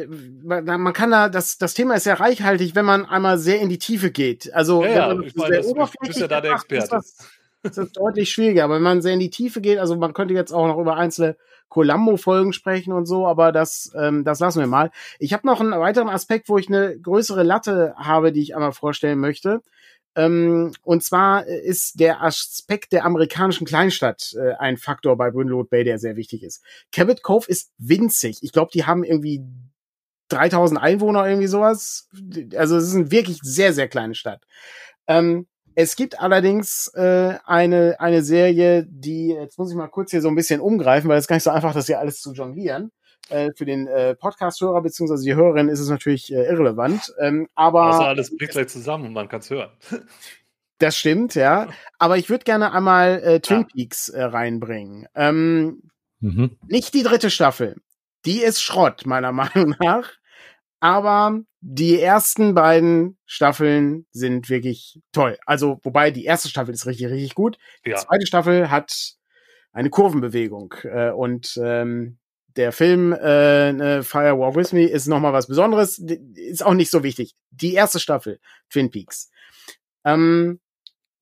man kann da, das, das Thema ist sehr reichhaltig, wenn man einmal sehr in die Tiefe geht. Also, ja, wenn man ich meine, das, du bist ja da der Experte. Ist das, das ist deutlich schwieriger, aber wenn man sehr in die Tiefe geht, also man könnte jetzt auch noch über einzelne Columbo-Folgen sprechen und so, aber das, ähm, das lassen wir mal. Ich habe noch einen weiteren Aspekt, wo ich eine größere Latte habe, die ich einmal vorstellen möchte. Ähm, und zwar ist der Aspekt der amerikanischen Kleinstadt äh, ein Faktor bei Brindlewood Bay, der sehr wichtig ist. Cabot Cove ist winzig. Ich glaube, die haben irgendwie 3000 Einwohner, irgendwie sowas. Also es ist eine wirklich sehr, sehr kleine Stadt. Ähm, es gibt allerdings äh, eine, eine Serie, die, jetzt muss ich mal kurz hier so ein bisschen umgreifen, weil es gar nicht so einfach, das hier alles zu jonglieren. Äh, für den äh, Podcast-Hörer bzw. die Hörerin ist es natürlich äh, irrelevant. Ähm, aber Außer alles bricht gleich zusammen und man kann es hören. [LAUGHS] das stimmt, ja. Aber ich würde gerne einmal äh, Twin ja. Peaks äh, reinbringen. Ähm, mhm. Nicht die dritte Staffel. Die ist Schrott, meiner [LAUGHS] Meinung nach. Aber die ersten beiden Staffeln sind wirklich toll. Also, wobei die erste Staffel ist richtig, richtig gut. Die ja. zweite Staffel hat eine Kurvenbewegung. Äh, und ähm, der Film äh, ne, Fire Walk With Me ist nochmal was Besonderes. Ist auch nicht so wichtig. Die erste Staffel, Twin Peaks. Ähm,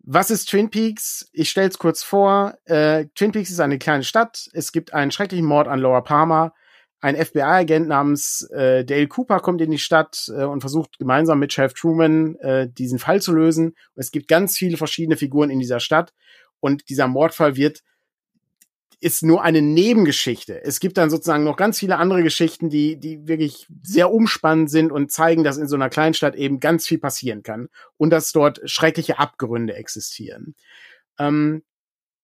was ist Twin Peaks? Ich stelle es kurz vor. Äh, Twin Peaks ist eine kleine Stadt. Es gibt einen schrecklichen Mord an Laura Palmer. Ein FBI-Agent namens äh, Dale Cooper kommt in die Stadt äh, und versucht gemeinsam mit Chef Truman äh, diesen Fall zu lösen. Es gibt ganz viele verschiedene Figuren in dieser Stadt. Und dieser Mordfall wird ist nur eine Nebengeschichte. Es gibt dann sozusagen noch ganz viele andere Geschichten, die, die wirklich sehr umspannend sind und zeigen, dass in so einer Kleinstadt eben ganz viel passieren kann und dass dort schreckliche Abgründe existieren. Ähm,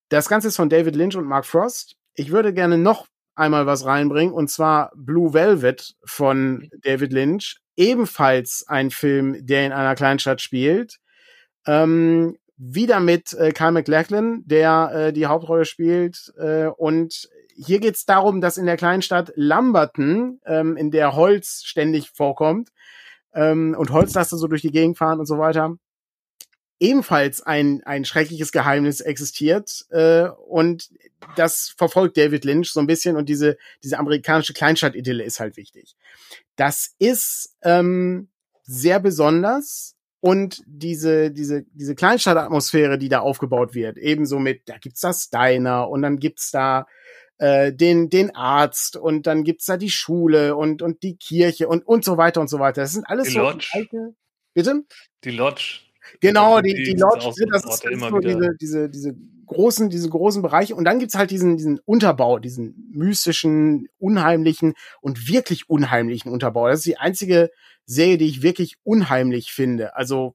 das Ganze ist von David Lynch und Mark Frost. Ich würde gerne noch einmal was reinbringen und zwar Blue Velvet von David Lynch. Ebenfalls ein Film, der in einer Kleinstadt spielt. Ähm, wieder mit äh, Kyle McLachlan, der äh, die Hauptrolle spielt. Äh, und hier geht es darum, dass in der kleinen Stadt Lamberton, ähm, in der Holz ständig vorkommt ähm, und Holzlaster so durch die Gegend fahren und so weiter, ebenfalls ein, ein schreckliches Geheimnis existiert. Äh, und das verfolgt David Lynch so ein bisschen und diese, diese amerikanische Kleinstadt-Idylle ist halt wichtig. Das ist ähm, sehr besonders und diese, diese, diese Kleinstadtatmosphäre, die da aufgebaut wird, ebenso mit, da gibt's das Diner und dann gibt's da äh, den, den Arzt und dann gibt's da die Schule und, und die Kirche und, und so weiter und so weiter. Das sind alles die so Lodge. alte. Bitte? Die Lodge. Genau, die, die Lodge, das ist, das ist so diese, diese, diese großen, diese großen Bereiche. Und dann gibt's halt diesen, diesen Unterbau, diesen mystischen, unheimlichen und wirklich unheimlichen Unterbau. Das ist die einzige Serie, die ich wirklich unheimlich finde. Also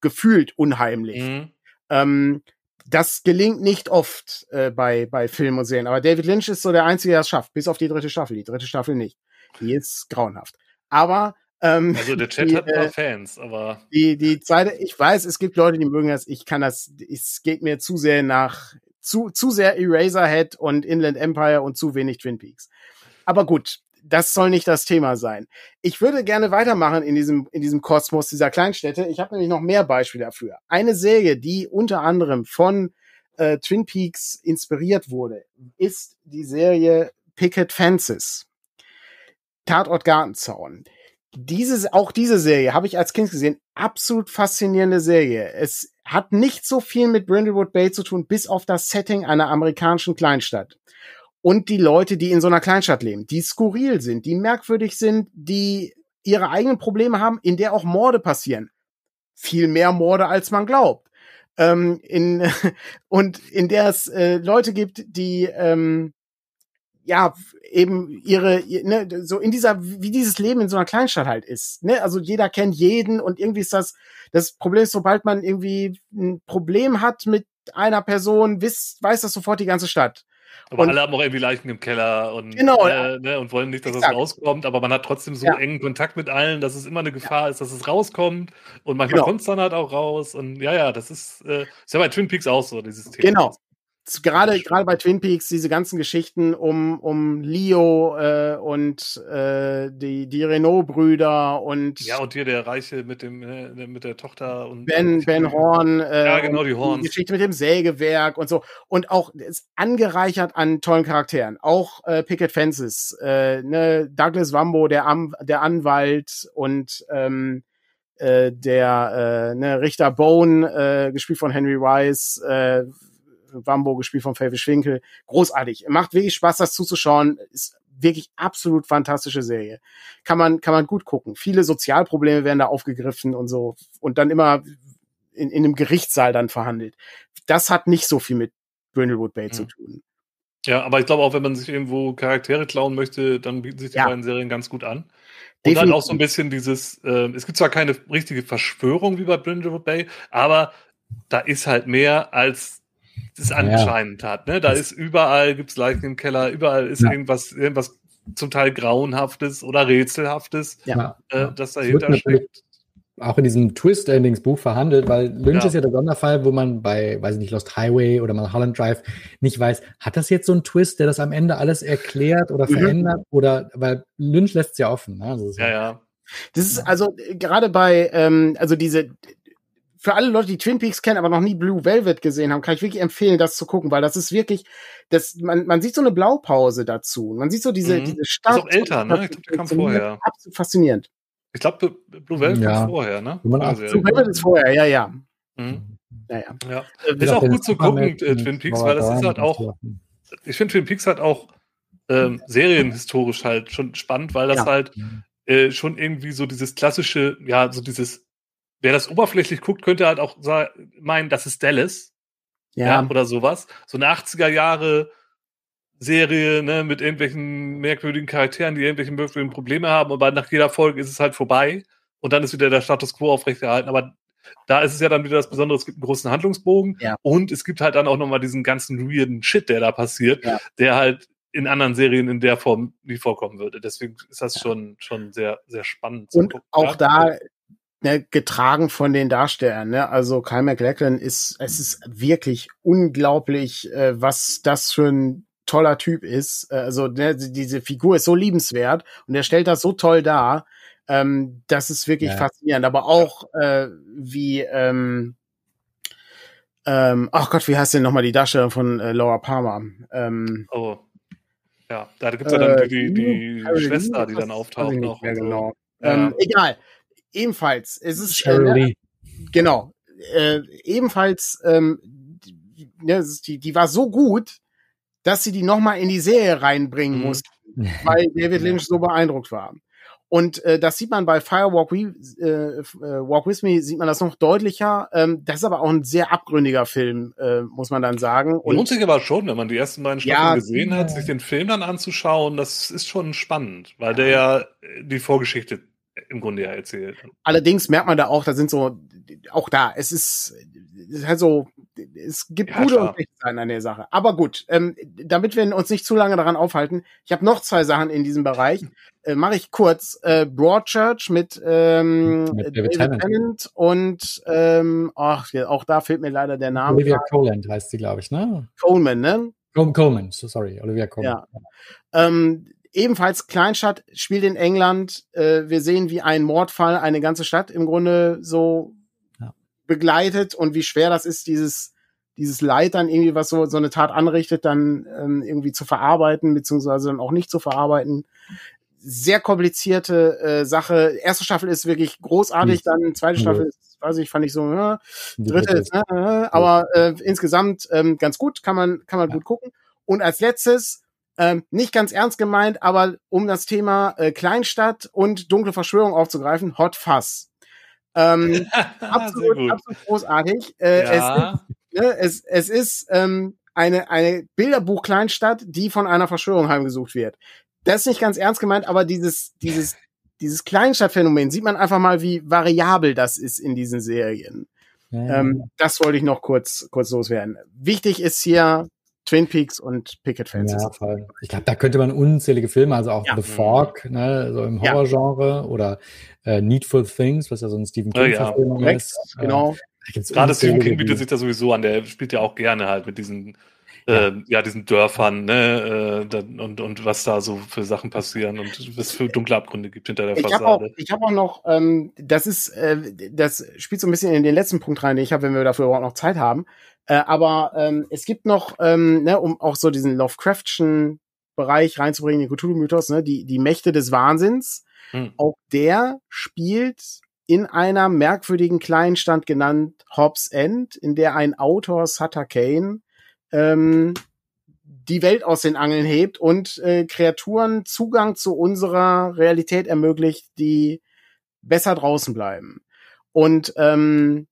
gefühlt unheimlich. Mhm. Ähm, das gelingt nicht oft äh, bei, bei Filmen und Serien. Aber David Lynch ist so der Einzige, der es schafft. Bis auf die dritte Staffel. Die dritte Staffel nicht. Die ist grauenhaft. Aber ähm, also der Chat die, hat ein paar äh, Fans, aber die die zweite, ich weiß, es gibt Leute, die mögen das. Ich kann das. Es geht mir zu sehr nach zu zu sehr Eraserhead und Inland Empire und zu wenig Twin Peaks. Aber gut, das soll nicht das Thema sein. Ich würde gerne weitermachen in diesem, in diesem Kosmos dieser Kleinstädte. Ich habe nämlich noch mehr Beispiele dafür. Eine Serie, die unter anderem von äh, Twin Peaks inspiriert wurde, ist die Serie Picket Fences. Tatort Gartenzaun. Dieses, auch diese Serie habe ich als Kind gesehen. Absolut faszinierende Serie. Es hat nicht so viel mit Brindlewood Bay zu tun, bis auf das Setting einer amerikanischen Kleinstadt und die Leute, die in so einer Kleinstadt leben, die skurril sind, die merkwürdig sind, die ihre eigenen Probleme haben, in der auch Morde passieren. Viel mehr Morde, als man glaubt. Ähm, in, [LAUGHS] und in der es äh, Leute gibt, die ähm, ja eben ihre ne, so in dieser wie dieses Leben in so einer Kleinstadt halt ist ne also jeder kennt jeden und irgendwie ist das das Problem ist sobald man irgendwie ein Problem hat mit einer Person weiß weiß das sofort die ganze Stadt Aber Und- alle haben auch irgendwie Leichen im Keller und, Genau. äh, ne, und wollen nicht, dass Exakt. es rauskommt, aber man hat trotzdem so Ja. engen Kontakt mit allen, dass es immer eine Gefahr ist, dass es rauskommt und manchmal Genau. kommt es dann halt auch raus und ja, ja, das ist, äh, ist ja bei Twin Peaks auch so, dieses Thema. Genau. Gerade, gerade bei Twin Peaks, diese ganzen Geschichten um, um Leo äh, und äh, die, die Renault-Brüder und, Ja, und hier der Reiche mit dem, äh, mit der Tochter und Ben, Ben Horn. Äh, Ja, genau, die Horns. Geschichte mit dem Sägewerk und so. Und auch ist angereichert an tollen Charakteren. Auch äh, Picket Fences, äh, ne, Douglas Wambo, der, Am der Anwalt und ähm, äh, der äh, ne, Richter Bone, äh, gespielt von Henry Rice, äh, Wambo, gespielt von Fabius Schwinkel. Großartig. Macht wirklich Spaß, das zuzuschauen. Ist wirklich absolut fantastische Serie. Kann man, kann man gut gucken. Viele Sozialprobleme werden da aufgegriffen und so. Und dann immer in, in einem Gerichtssaal dann verhandelt. Das hat nicht so viel mit Brindlewood Bay zu Mhm. tun. Ja, aber ich glaube auch, wenn man sich irgendwo Charaktere klauen möchte, dann bieten sich die Ja. beiden Serien ganz gut an. Und Definitiv. dann auch so ein bisschen dieses, äh, es gibt zwar keine richtige Verschwörung wie bei Brindlewood Bay, aber da ist halt mehr als es anscheinend hat. Ne? Da Das- ist überall, gibt's Leichen im Keller, überall ist Ja. irgendwas, irgendwas zum Teil Grauenhaftes oder Rätselhaftes, Ja. äh, das Es wird dahinter natürlich steckt. auch in diesem Twist-Endings-Buch verhandelt, weil Lynch Ja. ist ja der Sonderfall, wo man bei, weiß ich nicht, Lost Highway oder Mulholland Drive nicht weiß, hat das jetzt so einen Twist, der das am Ende alles erklärt oder Mhm. verändert? Oder, weil Lynch lässt es ja offen. Ne? Also es ist Ja, ja. Das ist also äh, gerade bei, ähm, also diese, für alle Leute, die Twin Peaks kennen, aber noch nie Blue Velvet gesehen haben, kann ich wirklich empfehlen, das zu gucken, weil das ist wirklich, das, man, man sieht so eine Blaupause dazu. Man sieht so diese, Mhm. diese Stadt. auch älter, ne? Ich glaub, der kam vorher. Absolut faszinierend. Ich glaube, Blue Velvet Ja. kam vorher, ne? 85. Serie. Blue Velvet ist vorher, ja, ja. Mhm. ja, ja. Ja. Ist auch gut zu gucken, äh, Twin Peaks, weil das ist halt auch, ich finde Twin Peaks halt auch ähm, serienhistorisch halt schon spannend, weil das Ja. halt äh, schon irgendwie so dieses klassische, ja, so dieses, wer das oberflächlich guckt, könnte halt auch meinen, das ist Dallas, ja, Ja, oder sowas. So eine 80er Jahre Serie, ne, mit irgendwelchen merkwürdigen Charakteren, die irgendwelche merkwürdigen Probleme haben, aber nach jeder Folge ist es halt vorbei und dann ist wieder der Status quo aufrechterhalten. Aber da ist es ja dann wieder das Besondere, es gibt einen großen Handlungsbogen Ja. und es gibt halt dann auch nochmal diesen ganzen weirden Shit, der da passiert, Ja. der halt in anderen Serien in der Form nie vorkommen würde. Deswegen ist das schon, schon sehr, sehr spannend. und gucken. auch Ja. da ne, getragen von den Darstellern. Ne? Also Kyle MacLachlan ist, es ist wirklich unglaublich, äh, was das für ein toller Typ ist. Äh, Also ne, diese Figur ist so liebenswert und er stellt das so toll dar. Ähm, das ist wirklich Ja. faszinierend. Aber auch äh, wie ähm, ähm, ach Gott, wie heißt denn nochmal die Darstellerin von äh, Laura Palmer? Ähm, Oh. Ja, da gibt's ja dann Äh, die, die, die Schwester, die dann auftaucht noch. und so. genau. Ja. Ähm, egal. Ebenfalls. Es ist äh, Cheryl ne, genau. Äh, ebenfalls, ähm, die, ne, die, die war so gut, dass sie die nochmal in die Serie reinbringen Mhm. mussten, weil David [LAUGHS] Lynch so beeindruckt war. Und äh, das sieht man bei Firewalk We, äh, äh, Walk With Me, sieht man das noch deutlicher. Ähm, das ist aber auch ein sehr abgründiger Film, äh, muss man dann sagen. Lohnt Und sich aber schon, wenn man die ersten beiden Staffeln Ja, gesehen hat, sich den Film dann anzuschauen, das ist schon spannend, weil der ja äh, die Vorgeschichte im Grunde ja erzählt. allerdings merkt man da auch, da sind so, auch da, es ist, es ist halt so, es gibt Ja, gute klar. und schlechte Seiten an der Sache. Aber gut, ähm, damit wir uns nicht zu lange daran aufhalten, ich habe noch zwei Sachen in diesem Bereich. [LAUGHS] Äh, Mache ich kurz. Äh, Broadchurch mit, ähm, Mit David, David Tennant. Tennant. und ähm, ach, auch da fehlt mir leider der Name. Olivia Coland heißt sie, glaube ich, ne? Coleman, ne? Col- Coleman, so sorry, Olivia Coleman. Ja. Ähm, ebenfalls Kleinstadt spielt in England. Äh, wir sehen, wie ein Mordfall eine ganze Stadt im Grunde so Ja. begleitet und wie schwer das ist, dieses dieses Leid dann irgendwie, was so so eine Tat anrichtet, dann ähm, irgendwie zu verarbeiten beziehungsweise dann auch nicht zu verarbeiten. Sehr komplizierte äh, Sache. Erste Staffel ist wirklich großartig, dann zweite. Staffel ist, weiß ich, fand ich so, Die dritte ist, ne, äh, aber äh, insgesamt ähm, ganz gut, kann man, kann man Ja. gut gucken. Und als letztes, ähm, nicht ganz ernst gemeint, aber um das Thema äh, Kleinstadt und dunkle Verschwörung aufzugreifen, Hot Fuzz. Ähm, [LAUGHS] absolut, absolut großartig. Äh, es, Ja, ne, es, es ist ähm, eine, eine Bilderbuch-Kleinstadt, die von einer Verschwörung heimgesucht wird. Das ist nicht ganz ernst gemeint, aber dieses, dieses, dieses Kleinstadtphänomen sieht man einfach mal, wie variabel das ist in diesen Serien. Ja, Ähm, das wollte ich noch kurz, kurz loswerden. Wichtig ist hier Twin Peaks und Picket Fences. Ja, voll. Ich glaube, da könnte man unzählige Filme, also auch Ja. The Fork, ne, so im Ja. Horrorgenre oder äh, Needful Things, was ja so ein Stephen Ja, King ja. Ist. genau. Äh, da gibt's Gerade Stephen King bietet sich da sowieso an, der spielt ja auch gerne halt mit diesen, ja, äh, ja diesen Dörfern, ne, äh, und, und was da so für Sachen passieren und was für dunkle Abgründe gibt hinter der Ich habe auch, Fassade. ich hab auch noch, ähm, das ist, äh, das spielt so ein bisschen in den letzten Punkt rein, den ich habe, wenn wir dafür überhaupt noch Zeit haben. Äh, aber ähm, es gibt noch, ähm, ne, um auch so diesen Lovecraftschen Bereich reinzubringen, den Cthulhu-Mythos, ne, die, die Mächte des Wahnsinns. Hm. Auch der spielt in einer merkwürdigen Kleinstadt genannt Hobbs End, in der ein Autor, Sutter Kane, ähm, die Welt aus den Angeln hebt und äh, Kreaturen Zugang zu unserer Realität ermöglicht, die besser draußen bleiben. Und ähm,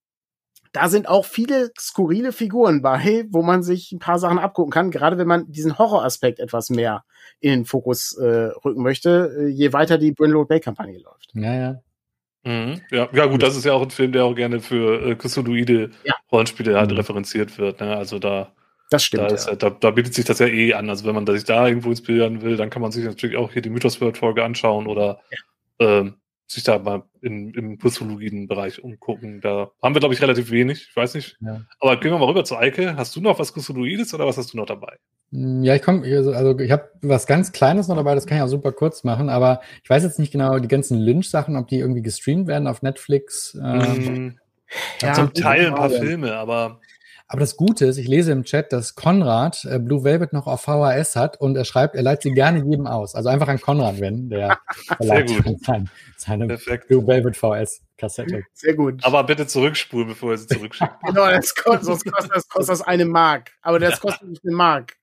da sind auch viele skurrile Figuren bei, wo man sich ein paar Sachen abgucken kann, gerade wenn man diesen Horroraspekt etwas mehr in den Fokus äh, rücken möchte, äh, je weiter die Brindlewood Bay Kampagne läuft. Ja, ja. Mhm. Ja, ja, gut, das ist ja auch ein Film, der auch gerne für äh, Cthulhuide Ja. Rollenspiele halt Mhm. referenziert wird. Ne? Also da, Das da, stimmt. ist, ja. ja, da, da bietet sich das ja eh an. Also wenn man sich da irgendwo inspirieren will, dann kann man sich natürlich auch hier die Mythos World Folge anschauen oder ähm, sich da mal in, im cthulhuiden Bereich umgucken. Da haben wir, glaube ich, relativ wenig. Ich weiß nicht. Ja. Aber gehen wir mal rüber zu Eike. Hast du noch was Cthulhuides oder was hast du noch dabei? Mm, Ja, ich komme, also, also ich habe was ganz Kleines noch dabei, das kann ich auch super kurz machen, aber ich weiß jetzt nicht genau, die ganzen Lynch-Sachen, ob die irgendwie gestreamt werden auf Netflix. Ähm, Mhm. Ja, Zum Teil ein paar. Filme, aber aber das Gute ist, ich lese im Chat, dass Konrad äh, Blue Velvet noch auf VHS hat und er schreibt, er leiht sie gerne jedem aus. Also einfach an Konrad wenden, der [LAUGHS] verleiht seine perfekt. Blue Velvet VHS-Kassette. [LAUGHS] Sehr gut. Aber bitte zurückspulen, bevor ihr sie zurückschickt. [LAUGHS] genau, das kostet, sonst kostet das, kostet das eine Mark. Aber das kostet nicht eine Mark.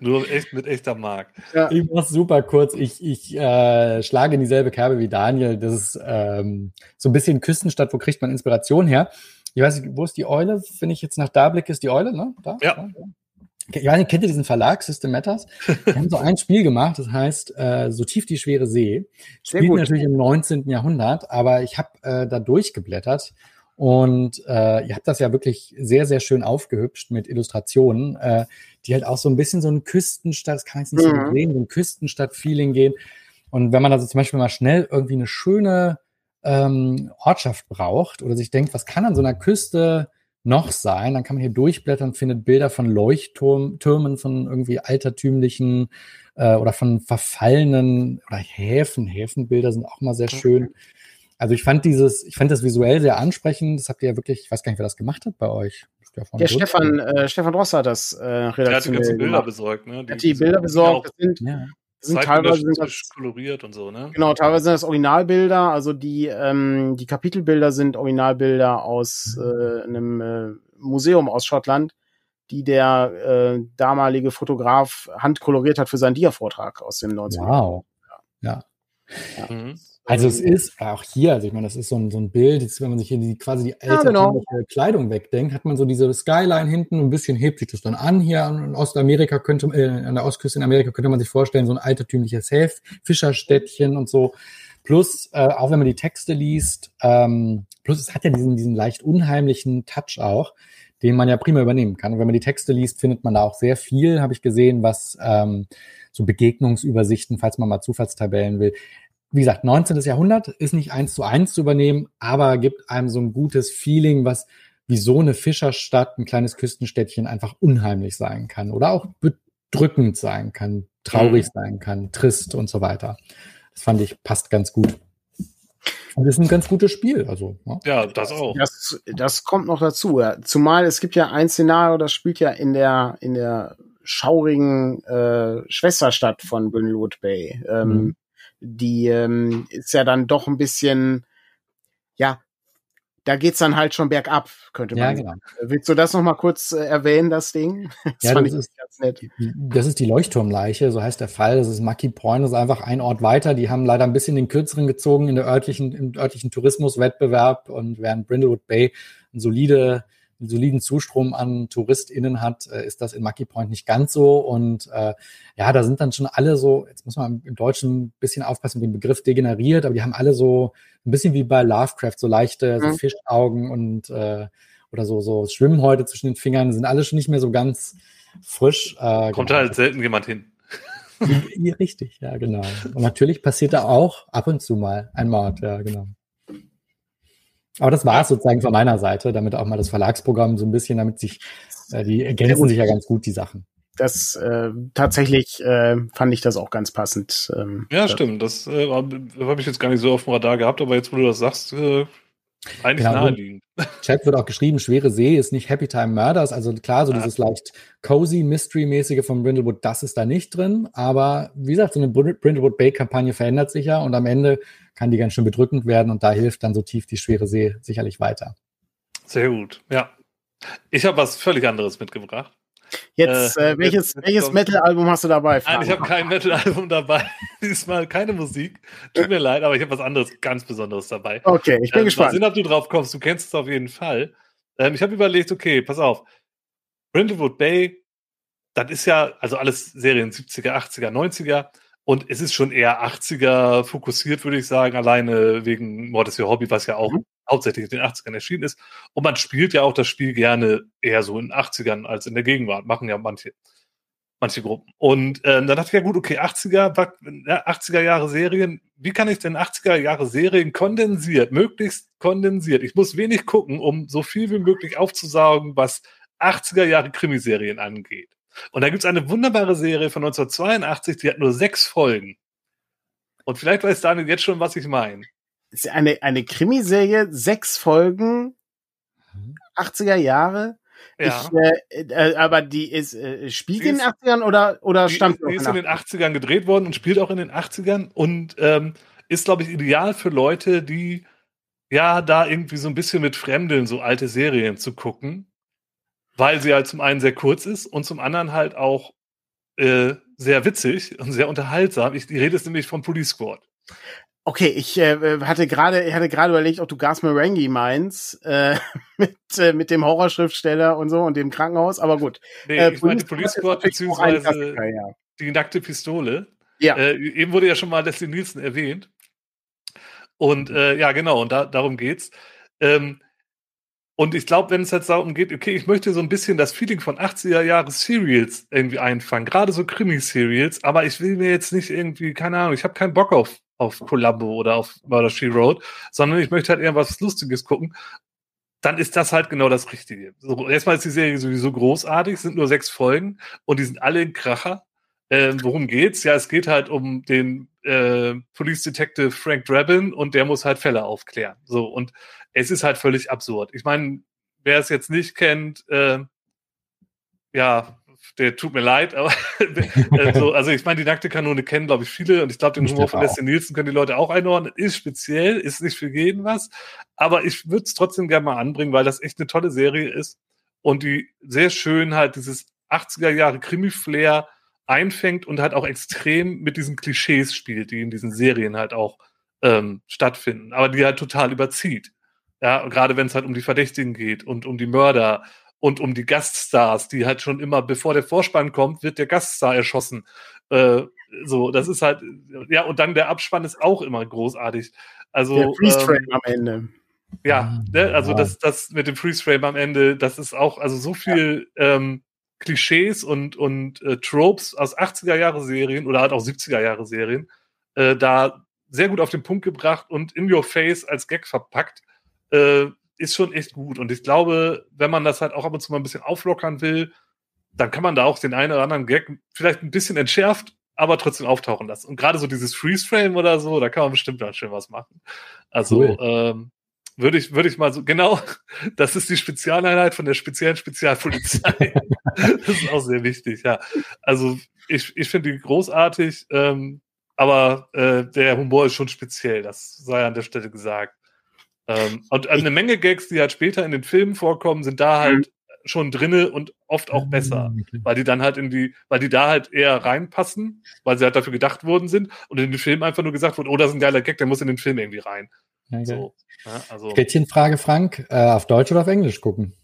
Nur echt mit echter Mark. ja. Ich mach's super kurz. Ich, ich äh, schlage in dieselbe Kerbe wie Daniel. Das ist ähm, so ein bisschen Küstenstadt. Wo kriegt man Inspiration her? Ich weiß nicht, wo ist die Eule? Wenn ich jetzt nach da blicke, ist die Eule, ne? Da? Ja. Da? Ich weiß nicht, kennt ihr diesen Verlag, System Matters? Die haben so ein Spiel gemacht, das heißt äh, So tief die schwere See. Sehr Spielt gut. natürlich im 19. Jahrhundert, aber ich habe äh, da durchgeblättert und äh, ihr habt das ja wirklich sehr, sehr schön aufgehübscht mit Illustrationen, äh, die halt auch so ein bisschen so ein Küstenstadt, das kann ich jetzt nicht Mhm. so sehen, so ein Küstenstadt-Feeling gehen. Und wenn man also zum Beispiel mal schnell irgendwie eine schöne ähm, Ortschaft braucht oder sich denkt, was kann an so einer Küste noch sein, dann kann man hier durchblättern, findet Bilder von Leuchttürmen, von irgendwie altertümlichen äh, oder von verfallenen oder Häfen. Häfenbilder sind auch mal sehr schön. Also ich fand dieses, ich fand das visuell sehr ansprechend. Das habt ihr ja wirklich, ich weiß gar nicht, wer das gemacht hat bei euch. Stefan Der? Stefan, äh, Stefan Dross hat das äh, Er hat die redaktionell ganzen Bilder gemacht. besorgt, ne? Er hat die Bilder besorgt. Das sind, Ja. Das sind teilweise sind das, koloriert und so, ne? genau, teilweise sind das Originalbilder. Also die, ähm, die Kapitelbilder sind Originalbilder aus äh, einem äh, Museum aus Schottland, die der äh, damalige Fotograf handkoloriert hat für seinen Dia-Vortrag aus dem 19. Wow. Ja. Mhm. Also es ist auch hier, also ich meine, das ist so ein, so ein Bild, jetzt, wenn man sich hier die, quasi die Ja, genau. Kleidung wegdenkt, hat man so diese Skyline hinten, ein bisschen hebt sich das dann an. Hier in Ostamerika könnte, äh, an der Ostküste in Amerika könnte man sich vorstellen, so ein altertümliches Häf, Fischerstädtchen und so. Plus, äh, auch wenn man die Texte liest, ähm, plus es hat ja diesen, diesen leicht unheimlichen Touch auch, den man ja prima übernehmen kann. Und wenn man die Texte liest, findet man da auch sehr viel, habe ich gesehen, was ähm, so Begegnungsübersichten, falls man mal Zufallstabellen will. Wie gesagt, 19. Jahrhundert ist nicht eins zu eins zu übernehmen, aber gibt einem so ein gutes Feeling, was wie so eine Fischerstadt, ein kleines Küstenstädtchen einfach unheimlich sein kann oder auch bedrückend sein kann, traurig Mhm. sein kann, trist und so weiter. Das fand ich passt ganz gut. Und ist ein ganz gutes Spiel, also. Ja. Ja, das auch. Das, das kommt noch dazu. Ja. Zumal es gibt ja ein Szenario, das spielt ja in der, in der schaurigen äh, Schwesterstadt von Brindlewood Bay. Ähm, Mhm. Die ähm, ist ja dann doch ein bisschen, ja, da geht's dann halt schon bergab, könnte man Ja, sagen. genau. Willst du das noch mal kurz äh, erwähnen, das Ding? [LAUGHS] Das Ja, fand das ich ist- ganz nett. Das ist die Leuchtturmleiche, so heißt der Fall. Das ist Mucky Point, das ist einfach ein Ort weiter. Die haben leider ein bisschen den kürzeren gezogen in der örtlichen, im örtlichen Tourismuswettbewerb und während Brindlewood Bay ein solide, einen soliden Zustrom an TouristInnen hat, äh, ist das in Mucky Point nicht ganz so. Und äh, ja, da sind dann schon alle so, jetzt muss man im Deutschen ein bisschen aufpassen mit dem Begriff degeneriert, aber die haben alle so ein bisschen wie bei Lovecraft, so leichte so Mhm. Fischaugen und äh, oder so, so Schwimmhäute zwischen den Fingern, sind alle schon nicht mehr so ganz frisch. Äh, Kommt genau. halt selten jemand hin. Richtig, ja, genau. Und natürlich passiert da auch ab und zu mal ein Mord, ja, genau. Aber das war es sozusagen von meiner Seite, damit auch mal das Verlagsprogramm so ein bisschen, damit sich, äh, die ergänzen sich ja ganz gut, die Sachen das äh, tatsächlich äh, fand ich das auch ganz passend. Ähm, ja, stimmt. Das äh, habe ich jetzt gar nicht so auf dem Radar gehabt, aber jetzt, wo du das sagst, äh, eigentlich genau, naheliegend. [LAUGHS] Chat wird auch geschrieben, Schwere See ist nicht Happy Time Murders. Also klar, so ja. dieses leicht cozy, mystery-mäßige von Brindlewood, das ist da nicht drin. Aber wie gesagt, so eine Brindlewood Bay-Kampagne verändert sich ja und am Ende kann die ganz schön bedrückend werden und da hilft dann so tief die Schwere See sicherlich weiter. Sehr gut, ja. Ich habe was völlig anderes mitgebracht. Jetzt, äh, äh welches, welches Metal-Album hast du dabei? Nein, ich habe kein Metal-Album dabei. [LAUGHS] Diesmal keine Musik. Tut mir leid, aber ich habe was anderes, ganz Besonderes dabei. Okay, ich bin ähm, gespannt. Sehen, ob du drauf kommst. Du kennst es auf jeden Fall. Ähm, ich habe überlegt, okay, pass auf. Brindlewood Bay, das ist ja, also alles Serien 70er, 80er, 90er. Und es ist schon eher 80er fokussiert, würde ich sagen, alleine wegen Mord ist ihr Hobby, was ja auch mhm hauptsächlich in den 80ern erschienen ist. Und man spielt ja auch das Spiel gerne eher so in den 80ern als in der Gegenwart. Machen ja manche, manche Gruppen. Und äh, dann dachte ich ja gut, okay, 80er, 80er Jahre Serien, wie kann ich denn 80er Jahre Serien kondensiert, möglichst kondensiert? Ich muss wenig gucken, um so viel wie möglich aufzusaugen, was 80er Jahre Krimiserien angeht. Und da gibt es eine wunderbare Serie von 1982, die hat nur sechs Folgen. Und vielleicht weiß Daniel jetzt schon, was ich meine ist eine, eine Krimiserie, sechs Folgen, 80er Jahre. Ja. Ich, äh, äh, aber die ist, äh, spielt die in den 80ern oder, oder stammt Die ist in den 80ern gedreht worden und spielt auch in den 80ern und ähm, ist, glaube ich, ideal für Leute, die ja da irgendwie so ein bisschen mit Fremdeln so alte Serien zu gucken, weil sie halt zum einen sehr kurz ist und zum anderen halt auch äh, sehr witzig und sehr unterhaltsam. Ich, die Rede ist nämlich vom Police Squad. Okay, ich äh, hatte gerade hatte gerade überlegt, ob du Gas Marangi meinst äh, [LAUGHS] mit äh, mit dem Horrorschriftsteller und so und dem Krankenhaus, aber gut. Nee, äh, ich meine Police Squad beziehungsweise ja. die nackte Pistole. Ja. Äh, eben wurde ja schon mal Leslie Nielsen erwähnt. Und äh, ja, genau, und da, darum geht's. Ähm, und ich glaube, wenn es jetzt darum geht, okay, ich möchte so ein bisschen das Feeling von 80er Jahre Serials irgendwie einfangen, gerade so Krimi-Serials, aber ich will mir jetzt nicht irgendwie, keine Ahnung, ich habe keinen Bock auf auf Columbo oder auf Murder She Wrote, sondern ich möchte halt eher was Lustiges gucken, dann ist das halt genau das Richtige. So, erstmal ist die Serie sowieso großartig, es sind nur sechs Folgen und die sind alle in Kracher. Ähm, worum geht's? Ja, es geht halt um den äh, Police Detective Frank Drabin und der muss halt Fälle aufklären. So, und es ist halt völlig absurd. Ich meine, wer es jetzt nicht kennt, äh, ja, der tut mir leid, aber [LAUGHS] also, also ich meine, die nackte Kanone kennen, glaube ich, viele und ich glaube, den Humor von Leslie Nielsen können die Leute auch einordnen. Ist speziell, ist nicht für jeden was, aber ich würde es trotzdem gerne mal anbringen, weil das echt eine tolle Serie ist und die sehr schön halt dieses 80er Jahre Krimi-Flair einfängt und halt auch extrem mit diesen Klischees spielt, die in diesen Serien halt auch ähm, stattfinden, aber die halt total überzieht. Ja, gerade wenn es halt um die Verdächtigen geht und um die Mörder und um die Gaststars, die halt schon immer, bevor der Vorspann kommt, wird der Gaststar erschossen. Äh, so, das ist halt, ja, und dann der Abspann ist auch immer großartig. Also, der Freeze-Frame ähm, am Ende. Ja, ne, also ja. das, das mit dem Freeze-Frame am Ende, das ist auch, also so viel ja. ähm, Klischees und, und äh, Tropes aus 80er-Jahre-Serien oder halt auch 70er-Jahre-Serien äh, da sehr gut auf den Punkt gebracht und in your face als Gag verpackt. Äh, ist schon echt gut. Und ich glaube, wenn man das halt auch ab und zu mal ein bisschen auflockern will, dann kann man da auch den einen oder anderen Gag vielleicht ein bisschen entschärft, aber trotzdem auftauchen lassen. Und gerade so dieses Freeze-Frame oder so, da kann man bestimmt dann schön was machen. Also cool. ähm, würde ich, würde ich mal so, genau, [LAUGHS] das ist die Spezialeinheit von der speziellen Spezialpolizei. [LAUGHS] das ist auch sehr wichtig, ja. Also ich, ich finde die großartig, ähm, aber äh, der Humor ist schon speziell, das sei an der Stelle gesagt. Ähm, und eine Menge Gags, die halt später in den Filmen vorkommen, sind da halt mhm. schon drinne und oft auch besser, mhm, weil die dann halt in die, weil die da halt eher reinpassen, weil sie halt dafür gedacht worden sind und in den Filmen einfach nur gesagt wurde, oh, das ist ein geiler Gag, der muss in den Film irgendwie rein. Okay. So, ja, also. Frage, Frank, äh, auf Deutsch oder auf Englisch gucken?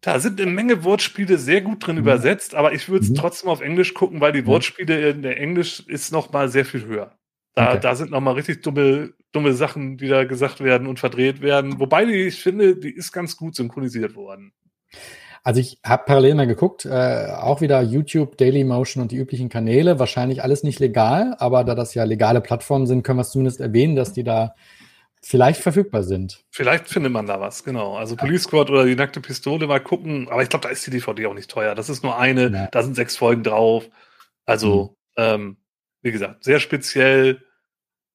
Da sind eine Menge Wortspiele sehr gut drin mhm. übersetzt, aber ich würde es mhm. trotzdem auf Englisch gucken, weil die Wortspiele in der Englisch ist noch mal sehr viel höher. Da, okay. da sind noch mal richtig dumme dumme Sachen, die da gesagt werden und verdreht werden. Wobei die, ich finde, die ist ganz gut synchronisiert worden. Also ich habe parallel mal geguckt, äh, auch wieder YouTube, Dailymotion und die üblichen Kanäle. Wahrscheinlich alles nicht legal, aber da das ja legale Plattformen sind, können wir es zumindest erwähnen, dass die da vielleicht verfügbar sind. Vielleicht findet man da was, genau. Also Police Squad oder die nackte Pistole mal gucken. Aber ich glaube, da ist die DVD auch nicht teuer. Das ist nur eine, ja. da sind sechs Folgen drauf. Also, mhm. ähm, wie gesagt, sehr speziell.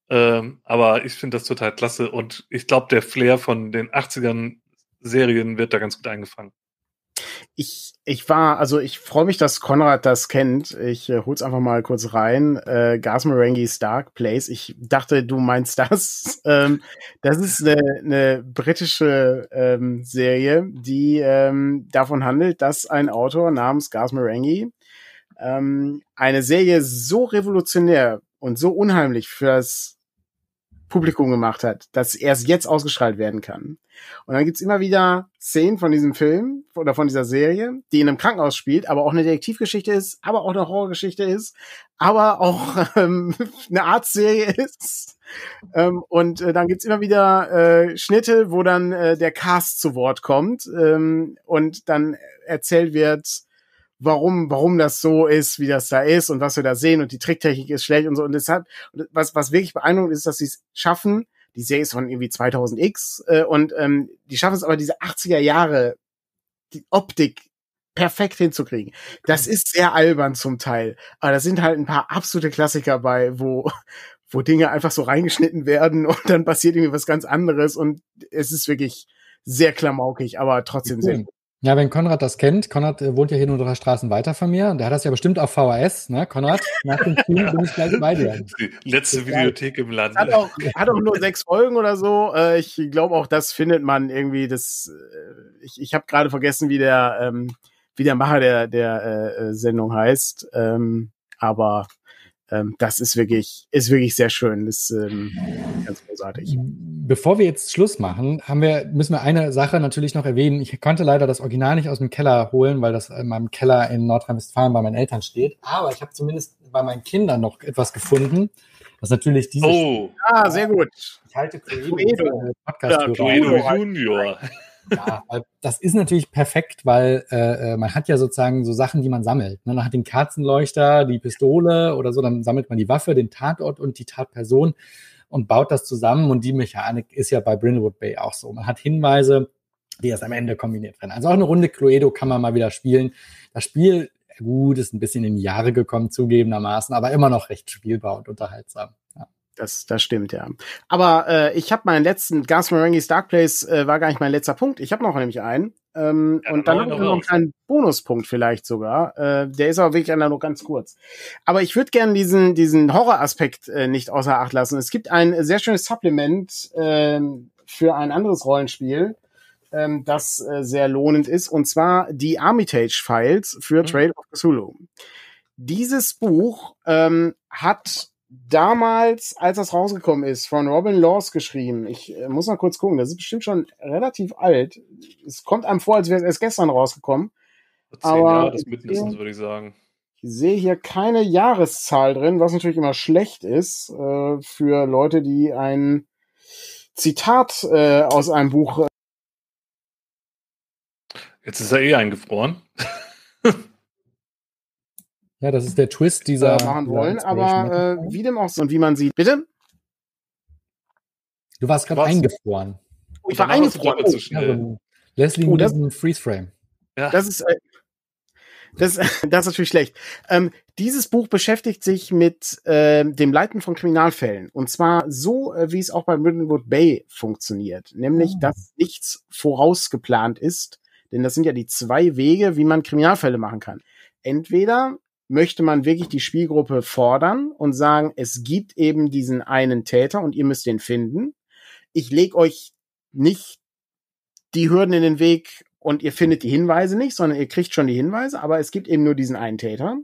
Ähm, aber ich finde das total klasse und ich glaube, der Flair von den 80ern Serien wird da ganz gut eingefangen. Ich, ich war, also ich freue mich, dass Konrad das kennt. Ich äh, hol's einfach mal kurz rein. Äh, Gas Dark Place. Ich dachte, du meinst [LAUGHS] das. ähm, das ist eine, eine britische ähm, Serie, die ähm, davon handelt, dass ein Autor namens Gas Marenghi ähm, eine Serie so revolutionär und so unheimlich fürs Publikum gemacht hat, dass erst jetzt ausgestrahlt werden kann. Und dann gibt's immer wieder Szenen von diesem Film oder von dieser Serie, die in einem Krankenhaus spielt, aber auch eine Detektivgeschichte ist, aber auch eine Horrorgeschichte ist, aber auch [LAUGHS] ähm, eine Arztserie ist. Ähm, und äh, dann gibt's immer wieder äh, Schnitte, wo dann äh, der Cast zu Wort kommt ähm, und dann erzählt wird, warum, warum das so ist, wie das da ist und was wir da sehen und die Tricktechnik ist schlecht und so. Und deshalb, was, was wirklich beeindruckend ist, dass sie es schaffen, die Serie ist von irgendwie 2000X äh, und ähm, die schaffen es aber diese 80er Jahre, die Optik perfekt hinzukriegen. Das ist sehr albern zum Teil, aber da sind halt ein paar absolute Klassiker bei, wo wo Dinge einfach so reingeschnitten werden und dann passiert irgendwie was ganz anderes und es ist wirklich sehr klamaukig, aber trotzdem cool. sehr gut. Ja, wenn Konrad das kennt, Konrad äh, wohnt ja hier nur drei Straßen weiter von mir. Der hat das ja bestimmt auf VHS, ne? Konrad, nach dem Film bin ich gleich bei dir. [LAUGHS] Die letzte Videothek im Land. Hat auch, hat auch nur sechs Folgen oder so. Äh, ich glaube auch, das findet man irgendwie. Das, äh, ich ich habe gerade vergessen, wie der, ähm, wie der Macher der, der äh, Sendung heißt. Ähm, aber ähm, das ist wirklich, ist wirklich sehr schön. Das ist ähm, ganz großartig. Bevor wir jetzt Schluss machen, haben wir, müssen wir eine Sache natürlich noch erwähnen. Ich konnte leider das Original nicht aus dem Keller holen, weil das in meinem Keller in Nordrhein-Westfalen bei meinen Eltern steht. Aber ich habe zumindest bei meinen Kindern noch etwas gefunden. Das natürlich diese. Oh, ah, sehr gut. Ich halte Cluedo, Podcast ja, Cluedo Junior. Ja, das ist natürlich perfekt, weil äh, äh, man hat ja sozusagen so Sachen, die man sammelt. Ne? Man hat den Kerzenleuchter, die Pistole oder so, dann sammelt man die Waffe, den Tatort und die Tatperson und baut das zusammen. Und die Mechanik ist ja bei Brindlewood Bay auch so. Man hat Hinweise, die erst am Ende kombiniert werden. Also auch eine Runde Cluedo kann man mal wieder spielen. Das Spiel, gut, ist ein bisschen in die Jahre gekommen, zugegebenermaßen, aber immer noch recht spielbar und unterhaltsam. Das, das stimmt, ja. Aber äh, ich habe meinen letzten Gas Marenghi's Dark Place äh, war gar nicht mein letzter Punkt. Ich habe noch nämlich einen. Ähm, ja, und dann habe ich noch einen kleinen Bonuspunkt vielleicht sogar. Äh, der ist aber wirklich nur ganz kurz. Aber ich würde gerne diesen, diesen Horroraspekt äh, nicht außer Acht lassen. Es gibt ein sehr schönes Supplement äh, für ein anderes Rollenspiel, ähm, das äh, sehr lohnend ist. Und zwar die Armitage Files für mhm. Trail of Cthulhu. Dieses Buch ähm, hat damals, als das rausgekommen ist, von Robin Laws geschrieben. Ich äh, muss mal kurz gucken, das ist bestimmt schon relativ alt. Es kommt einem vor, als wäre es erst gestern rausgekommen. Zehn aber Jahre das mindestens, würde ich sagen. Ich sehe hier keine Jahreszahl drin, was natürlich immer schlecht ist äh, für Leute, die ein Zitat äh, aus einem Buch. Äh Jetzt ist er eh eingefroren. [LAUGHS] Ja, das ist der Twist dieser. Äh, machen wollen, aber äh, wie dem auch so und wie man sieht. Bitte? Du warst gerade eingefroren. Oh, ich war eingefroren. Oh, schnell. Leslie oh, das, Freeze Frame. Ja. Das ist. Äh, das, [LAUGHS] das ist natürlich schlecht. Ähm, dieses Buch beschäftigt sich mit äh, dem Leiten von Kriminalfällen. Und zwar so, äh, wie es auch bei Middenwood Bay funktioniert. Nämlich, oh. dass nichts vorausgeplant ist. Denn das sind ja die zwei Wege, wie man Kriminalfälle machen kann. Entweder möchte man wirklich die Spielgruppe fordern und sagen, es gibt eben diesen einen Täter und ihr müsst den finden. Ich leg euch nicht die Hürden in den Weg und ihr findet die Hinweise nicht, sondern ihr kriegt schon die Hinweise, aber es gibt eben nur diesen einen Täter.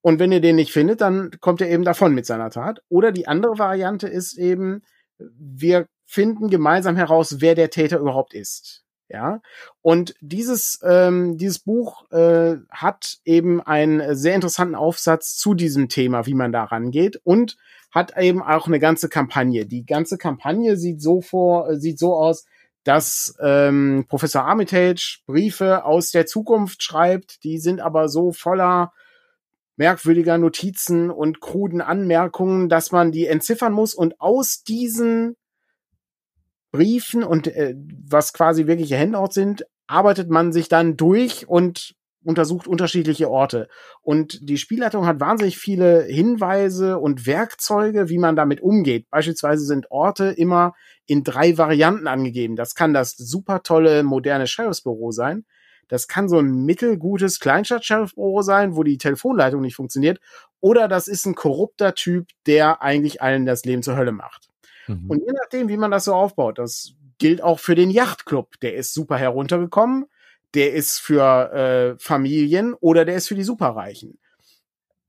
Und wenn ihr den nicht findet, dann kommt er eben davon mit seiner Tat. Oder die andere Variante ist eben, wir finden gemeinsam heraus, wer der Täter überhaupt ist. Ja, und dieses, ähm, dieses Buch äh, hat eben einen sehr interessanten Aufsatz zu diesem Thema, wie man da rangeht und hat eben auch eine ganze Kampagne. Die ganze Kampagne sieht so vor, äh, sieht so aus, dass ähm, Professor Armitage Briefe aus der Zukunft schreibt, die sind aber so voller merkwürdiger Notizen und kruden Anmerkungen, dass man die entziffern muss. Und aus diesen Briefen und äh, was quasi wirkliche Handouts sind, arbeitet man sich dann durch und untersucht unterschiedliche Orte. Und die Spielleitung hat wahnsinnig viele Hinweise und Werkzeuge, wie man damit umgeht. Beispielsweise sind Orte immer in drei Varianten angegeben. Das kann das super tolle moderne Sheriffsbüro sein. Das kann so ein mittelgutes Kleinstadt-Sheriffbüro sein, wo die Telefonleitung nicht funktioniert. Oder das ist ein korrupter Typ, der eigentlich allen das Leben zur Hölle macht. Mhm. Und je nachdem, wie man das so aufbaut, das gilt auch für den Yachtclub. Der ist super heruntergekommen der ist für äh, Familien oder der ist für die Superreichen.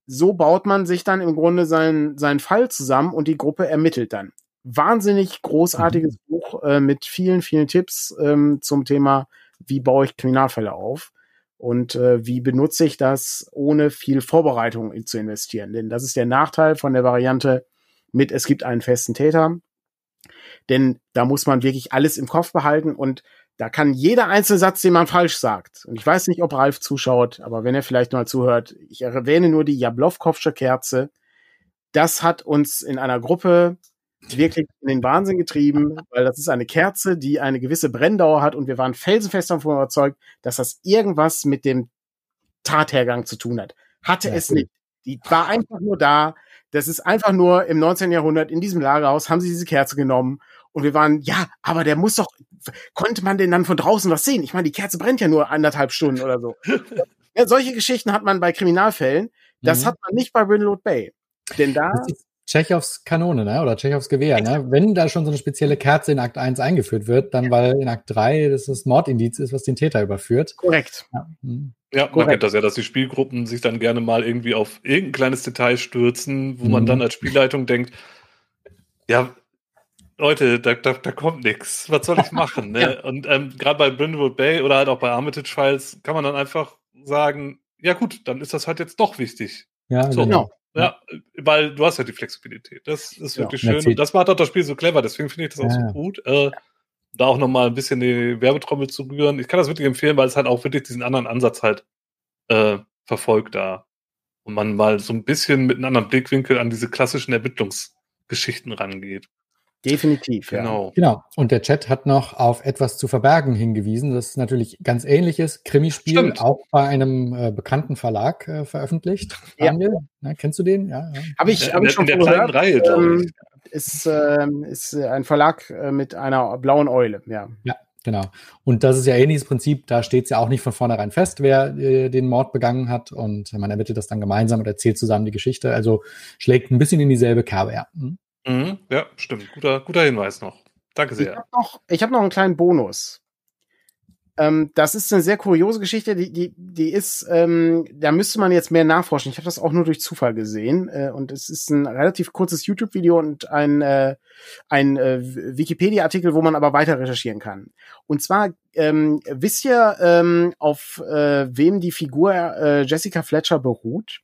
So baut man sich dann im Grunde seinen, seinen Fall zusammen und die Gruppe ermittelt dann. Wahnsinnig großartiges mhm. Buch äh, mit vielen, vielen Tipps ähm, zum Thema, wie baue ich Kriminalfälle auf und äh, wie benutze ich das, ohne viel Vorbereitung zu investieren. Denn das ist der Nachteil von der Variante mit, es gibt einen festen Täter. Denn da muss man wirklich alles im Kopf behalten und da kann jeder einzelne Satz, den man falsch sagt, und ich weiß nicht, ob Ralf zuschaut, aber wenn er vielleicht mal zuhört, ich erwähne nur die Jablowkowsche Kerze. Das hat uns in einer Gruppe wirklich in den Wahnsinn getrieben, weil das ist eine Kerze, die eine gewisse Brenndauer hat und wir waren felsenfest davon überzeugt, dass das irgendwas mit dem Tathergang zu tun hat. Hatte ja, es nicht. Die war einfach nur da. Das ist einfach nur im 19. Jahrhundert in diesem Lagerhaus haben sie diese Kerze genommen und wir waren, ja, aber der muss doch, konnte man denn dann von draußen was sehen? Ich meine, die Kerze brennt ja nur anderthalb Stunden oder so. [LAUGHS] ja, solche Geschichten hat man bei Kriminalfällen. Das mhm. hat man nicht bei Brindlewood Bay. Denn da. Tschechows Kanone, ne? Oder Tschechows Gewehr, ne? Wenn da schon so eine spezielle Kerze in Akt 1 eingeführt wird, dann weil in Akt 3 das das Mordindiz ist, was den Täter überführt. Korrekt. Ja, mhm. Ja man kennt das ja, dass die Spielgruppen sich dann gerne mal irgendwie auf irgendein kleines Detail stürzen, wo mhm. man dann als Spielleitung denkt, ja, Leute, da, da, da kommt nichts. Was soll ich [LAUGHS] machen? Ne? ja. Und ähm, gerade bei Brindlewood Bay oder halt auch bei Armitage Files kann man dann einfach sagen, ja gut, dann ist das halt jetzt doch wichtig. Ja, so. genau. Ja, weil du hast ja die Flexibilität. Das ist wirklich ja, schön. Und das macht auch das Spiel so clever. Deswegen finde ich das auch ja. so gut. Äh, da auch nochmal ein bisschen die Werbetrommel zu rühren. Ich kann das wirklich empfehlen, weil es halt auch wirklich diesen anderen Ansatz halt äh, verfolgt da. Und man mal so ein bisschen mit einem anderen Blickwinkel an diese klassischen Ermittlungsgeschichten rangeht. Definitiv, ja. Genau. genau. Und der Chat hat noch auf etwas zu verbergen hingewiesen. Das ist natürlich ganz ähnliches Krimispiel, Stimmt. auch bei einem äh, bekannten Verlag äh, veröffentlicht. Daniel, ja. Na, kennst du den? Ja. ja. Habe ich, hab ich schon in der kleinen Reihe, ähm, Ist, äh, ist ein Verlag äh, mit einer blauen Eule, ja. Ja, Genau. Und das ist ja ähnliches Prinzip. Da steht es ja auch nicht von vornherein fest, wer äh, den Mord begangen hat. Und man ermittelt das dann gemeinsam und erzählt zusammen die Geschichte. Also schlägt ein bisschen in dieselbe Kerbe, ja. Hm? Mhm, ja, stimmt. Guter, guter Hinweis noch. Danke sehr. Ich habe noch, hab noch einen kleinen Bonus. Ähm, das ist eine sehr kuriose Geschichte, die, die, die ist, ähm, da müsste man jetzt mehr nachforschen. Ich habe das auch nur durch Zufall gesehen äh, und es ist ein relativ kurzes YouTube-Video und ein, äh, ein äh, Wikipedia-Artikel, wo man aber weiter recherchieren kann. Und zwar ähm, wisst ihr, ähm, auf äh, wem die Figur äh, Jessica Fletcher beruht?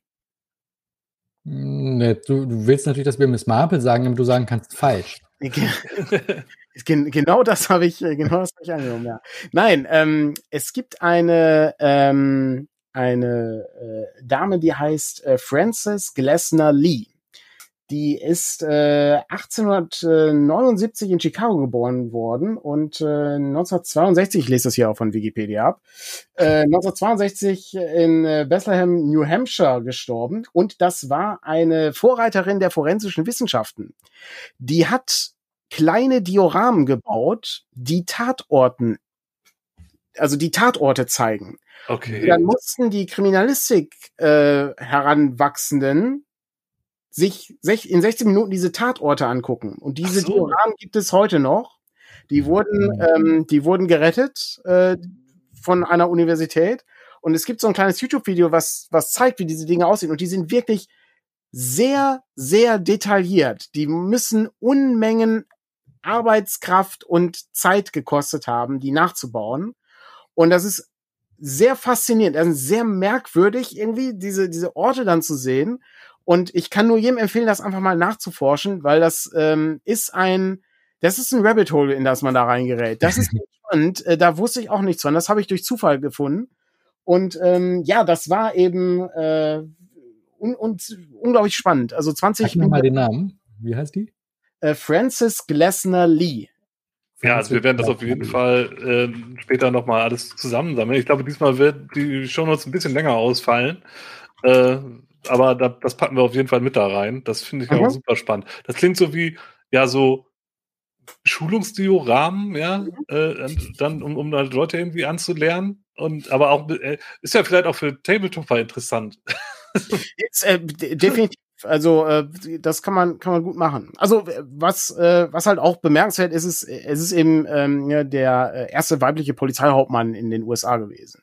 Nee, du, du willst natürlich, dass wir Miss Marple sagen, damit du sagen kannst, falsch. [LAUGHS] genau das habe ich, genau das habe ich angenommen, ja. Nein, ähm, es gibt eine, ähm, eine äh, Dame, die heißt äh, Frances Glessner Lee. Die ist äh, 1879 in Chicago geboren worden und äh, 1962, ich lese das hier auch von Wikipedia ab, äh, 1962 in äh, Bethlehem, New Hampshire gestorben und das war eine Vorreiterin der forensischen Wissenschaften. Die hat kleine Dioramen gebaut, die Tatorten, also die Tatorte zeigen. Okay. Dann mussten die Kriminalistik äh, heranwachsenden sich in 16 Minuten diese Tatorte angucken. Und diese so. Dioramen gibt es heute noch. Die wurden, ähm, die wurden gerettet äh, von einer Universität. Und es gibt so ein kleines YouTube-Video, was, was zeigt, wie diese Dinge aussehen. Und die sind wirklich sehr, sehr detailliert. Die müssen Unmengen Arbeitskraft und Zeit gekostet haben, die nachzubauen. Und das ist sehr faszinierend, das ist sehr merkwürdig, irgendwie diese, diese Orte dann zu sehen Und ich kann nur jedem empfehlen, das einfach mal nachzuforschen, weil das ähm, ist ein, das ist ein Rabbit Hole, in das man da reingerät. Das ist [LAUGHS] spannend. Äh, da wusste ich auch nichts von. Das habe ich durch Zufall gefunden. Und ähm, ja, das war eben äh, un und unglaublich spannend. Also 20 Sag mir mal den Namen. Wie heißt die? Äh, Francis Glessner Lee. Ja, also wir werden das auf jeden Fall äh, später nochmal alles zusammensammeln. Ich glaube, diesmal wird die Shownotes ein bisschen länger ausfallen. Äh, aber da, das packen wir auf jeden Fall mit da rein. Das finde ich mhm. auch super spannend. Das klingt so wie, ja, so Schulungsdioramen, ja, mhm. äh, dann, um, um Leute irgendwie anzulernen. Und aber auch äh, ist ja vielleicht auch für Tabletopper interessant. [LAUGHS] Jetzt, äh, definitiv. Also äh, das kann man kann man gut machen. Also was äh, was halt auch bemerkenswert ist, ist es ist eben ähm, ja, der äh, erste weibliche Polizeihauptmann in den USA gewesen.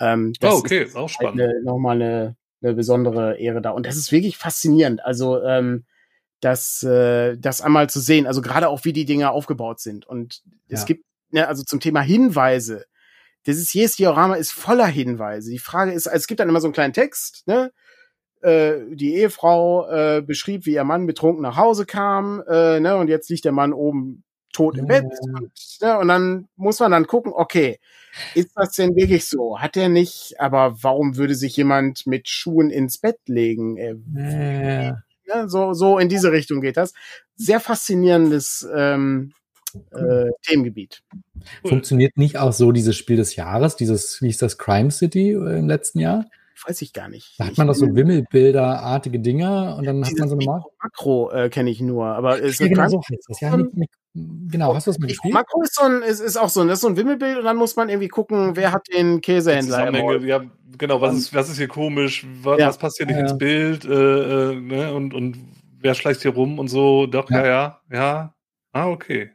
Ähm, das oh, okay, ist auch spannend. Halt Nochmal eine, eine besondere Ehre da. Und das ist wirklich faszinierend. Also ähm, das, äh, das einmal zu sehen, also gerade auch wie die Dinge aufgebaut sind. Und es ja. gibt, ne, also zum Thema Hinweise, dieses jedes Diorama ist voller Hinweise. Die Frage ist, also es gibt dann immer so einen kleinen Text, ne? Äh, die Ehefrau äh, beschrieb, wie ihr Mann betrunken nach Hause kam, äh, ne? Und jetzt liegt der Mann oben tot im Bett. Und, ne? und dann muss man dann gucken, okay, ist das denn wirklich so? Hat er nicht, aber warum würde sich jemand mit Schuhen ins Bett legen? Äh, ne? so, so in diese Richtung geht das. Sehr faszinierendes ähm, äh, Themengebiet. Funktioniert nicht auch so dieses Spiel des Jahres, dieses, wie hieß das, Crime City äh, im letzten Jahr? Weiß ich gar nicht. Da hat man doch so Wimmelbilderartige Dinger und dann hat man so eine Makro äh, kenne ich nur, aber ist ja, genau so das. Ja, nicht, nicht, genau, hast du das mal gespielt? Makro ist so ein, ist, ist auch so ein, das ist so ein Wimmelbild und dann muss man irgendwie gucken, wer hat den Käsehändler. Ja, genau, was ist, was ist hier komisch, was, ja. was passt hier nicht ja. ins Bild äh, äh, ne? und, und wer schleicht hier rum und so, doch, ja, ja, ja. Ah, okay.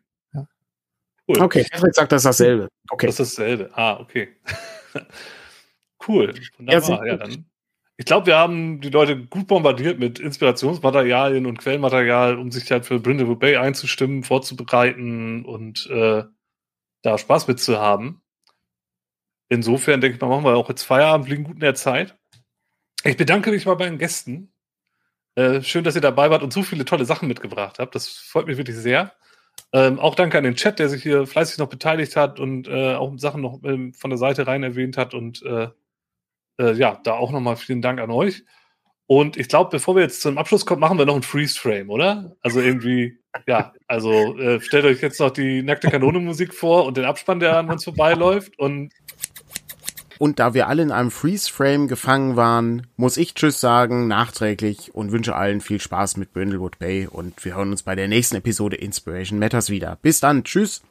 Cool. Okay, Patrick sagt, das ist dasselbe. Okay. Das ist dasselbe. Ah, okay. [LAUGHS] cool. Wunderbar. Ja, dann. Ich glaube, wir haben die Leute gut bombardiert mit Inspirationsmaterialien und Quellenmaterial, um sich halt für Brindlewood Bay einzustimmen, vorzubereiten und äh, da Spaß mit zu haben. Insofern denke ich mal, machen wir auch jetzt Feierabend, liegen gut in der Zeit. Ich bedanke mich mal bei den Gästen. Äh, schön, dass ihr dabei wart und so viele tolle Sachen mitgebracht habt. Das freut mich wirklich sehr. Ähm, auch danke an den Chat, der sich hier fleißig noch beteiligt hat und äh, auch Sachen noch ähm, von der Seite rein erwähnt hat. Und äh, äh, ja, da auch nochmal vielen Dank an euch. Und ich glaube, bevor wir jetzt zum Abschluss kommen, machen wir noch ein Freeze-Frame, oder? Also irgendwie, ja, also äh, stellt euch jetzt noch die nackte Kanone-Musik vor und den Abspann, der an uns vorbeiläuft. Und und da wir alle in einem Freeze-Frame gefangen waren, muss ich Tschüss sagen, nachträglich und wünsche allen viel Spaß mit Brindlewood Bay und wir hören uns bei der nächsten Episode Inspiration Matters wieder. Bis dann, Tschüss!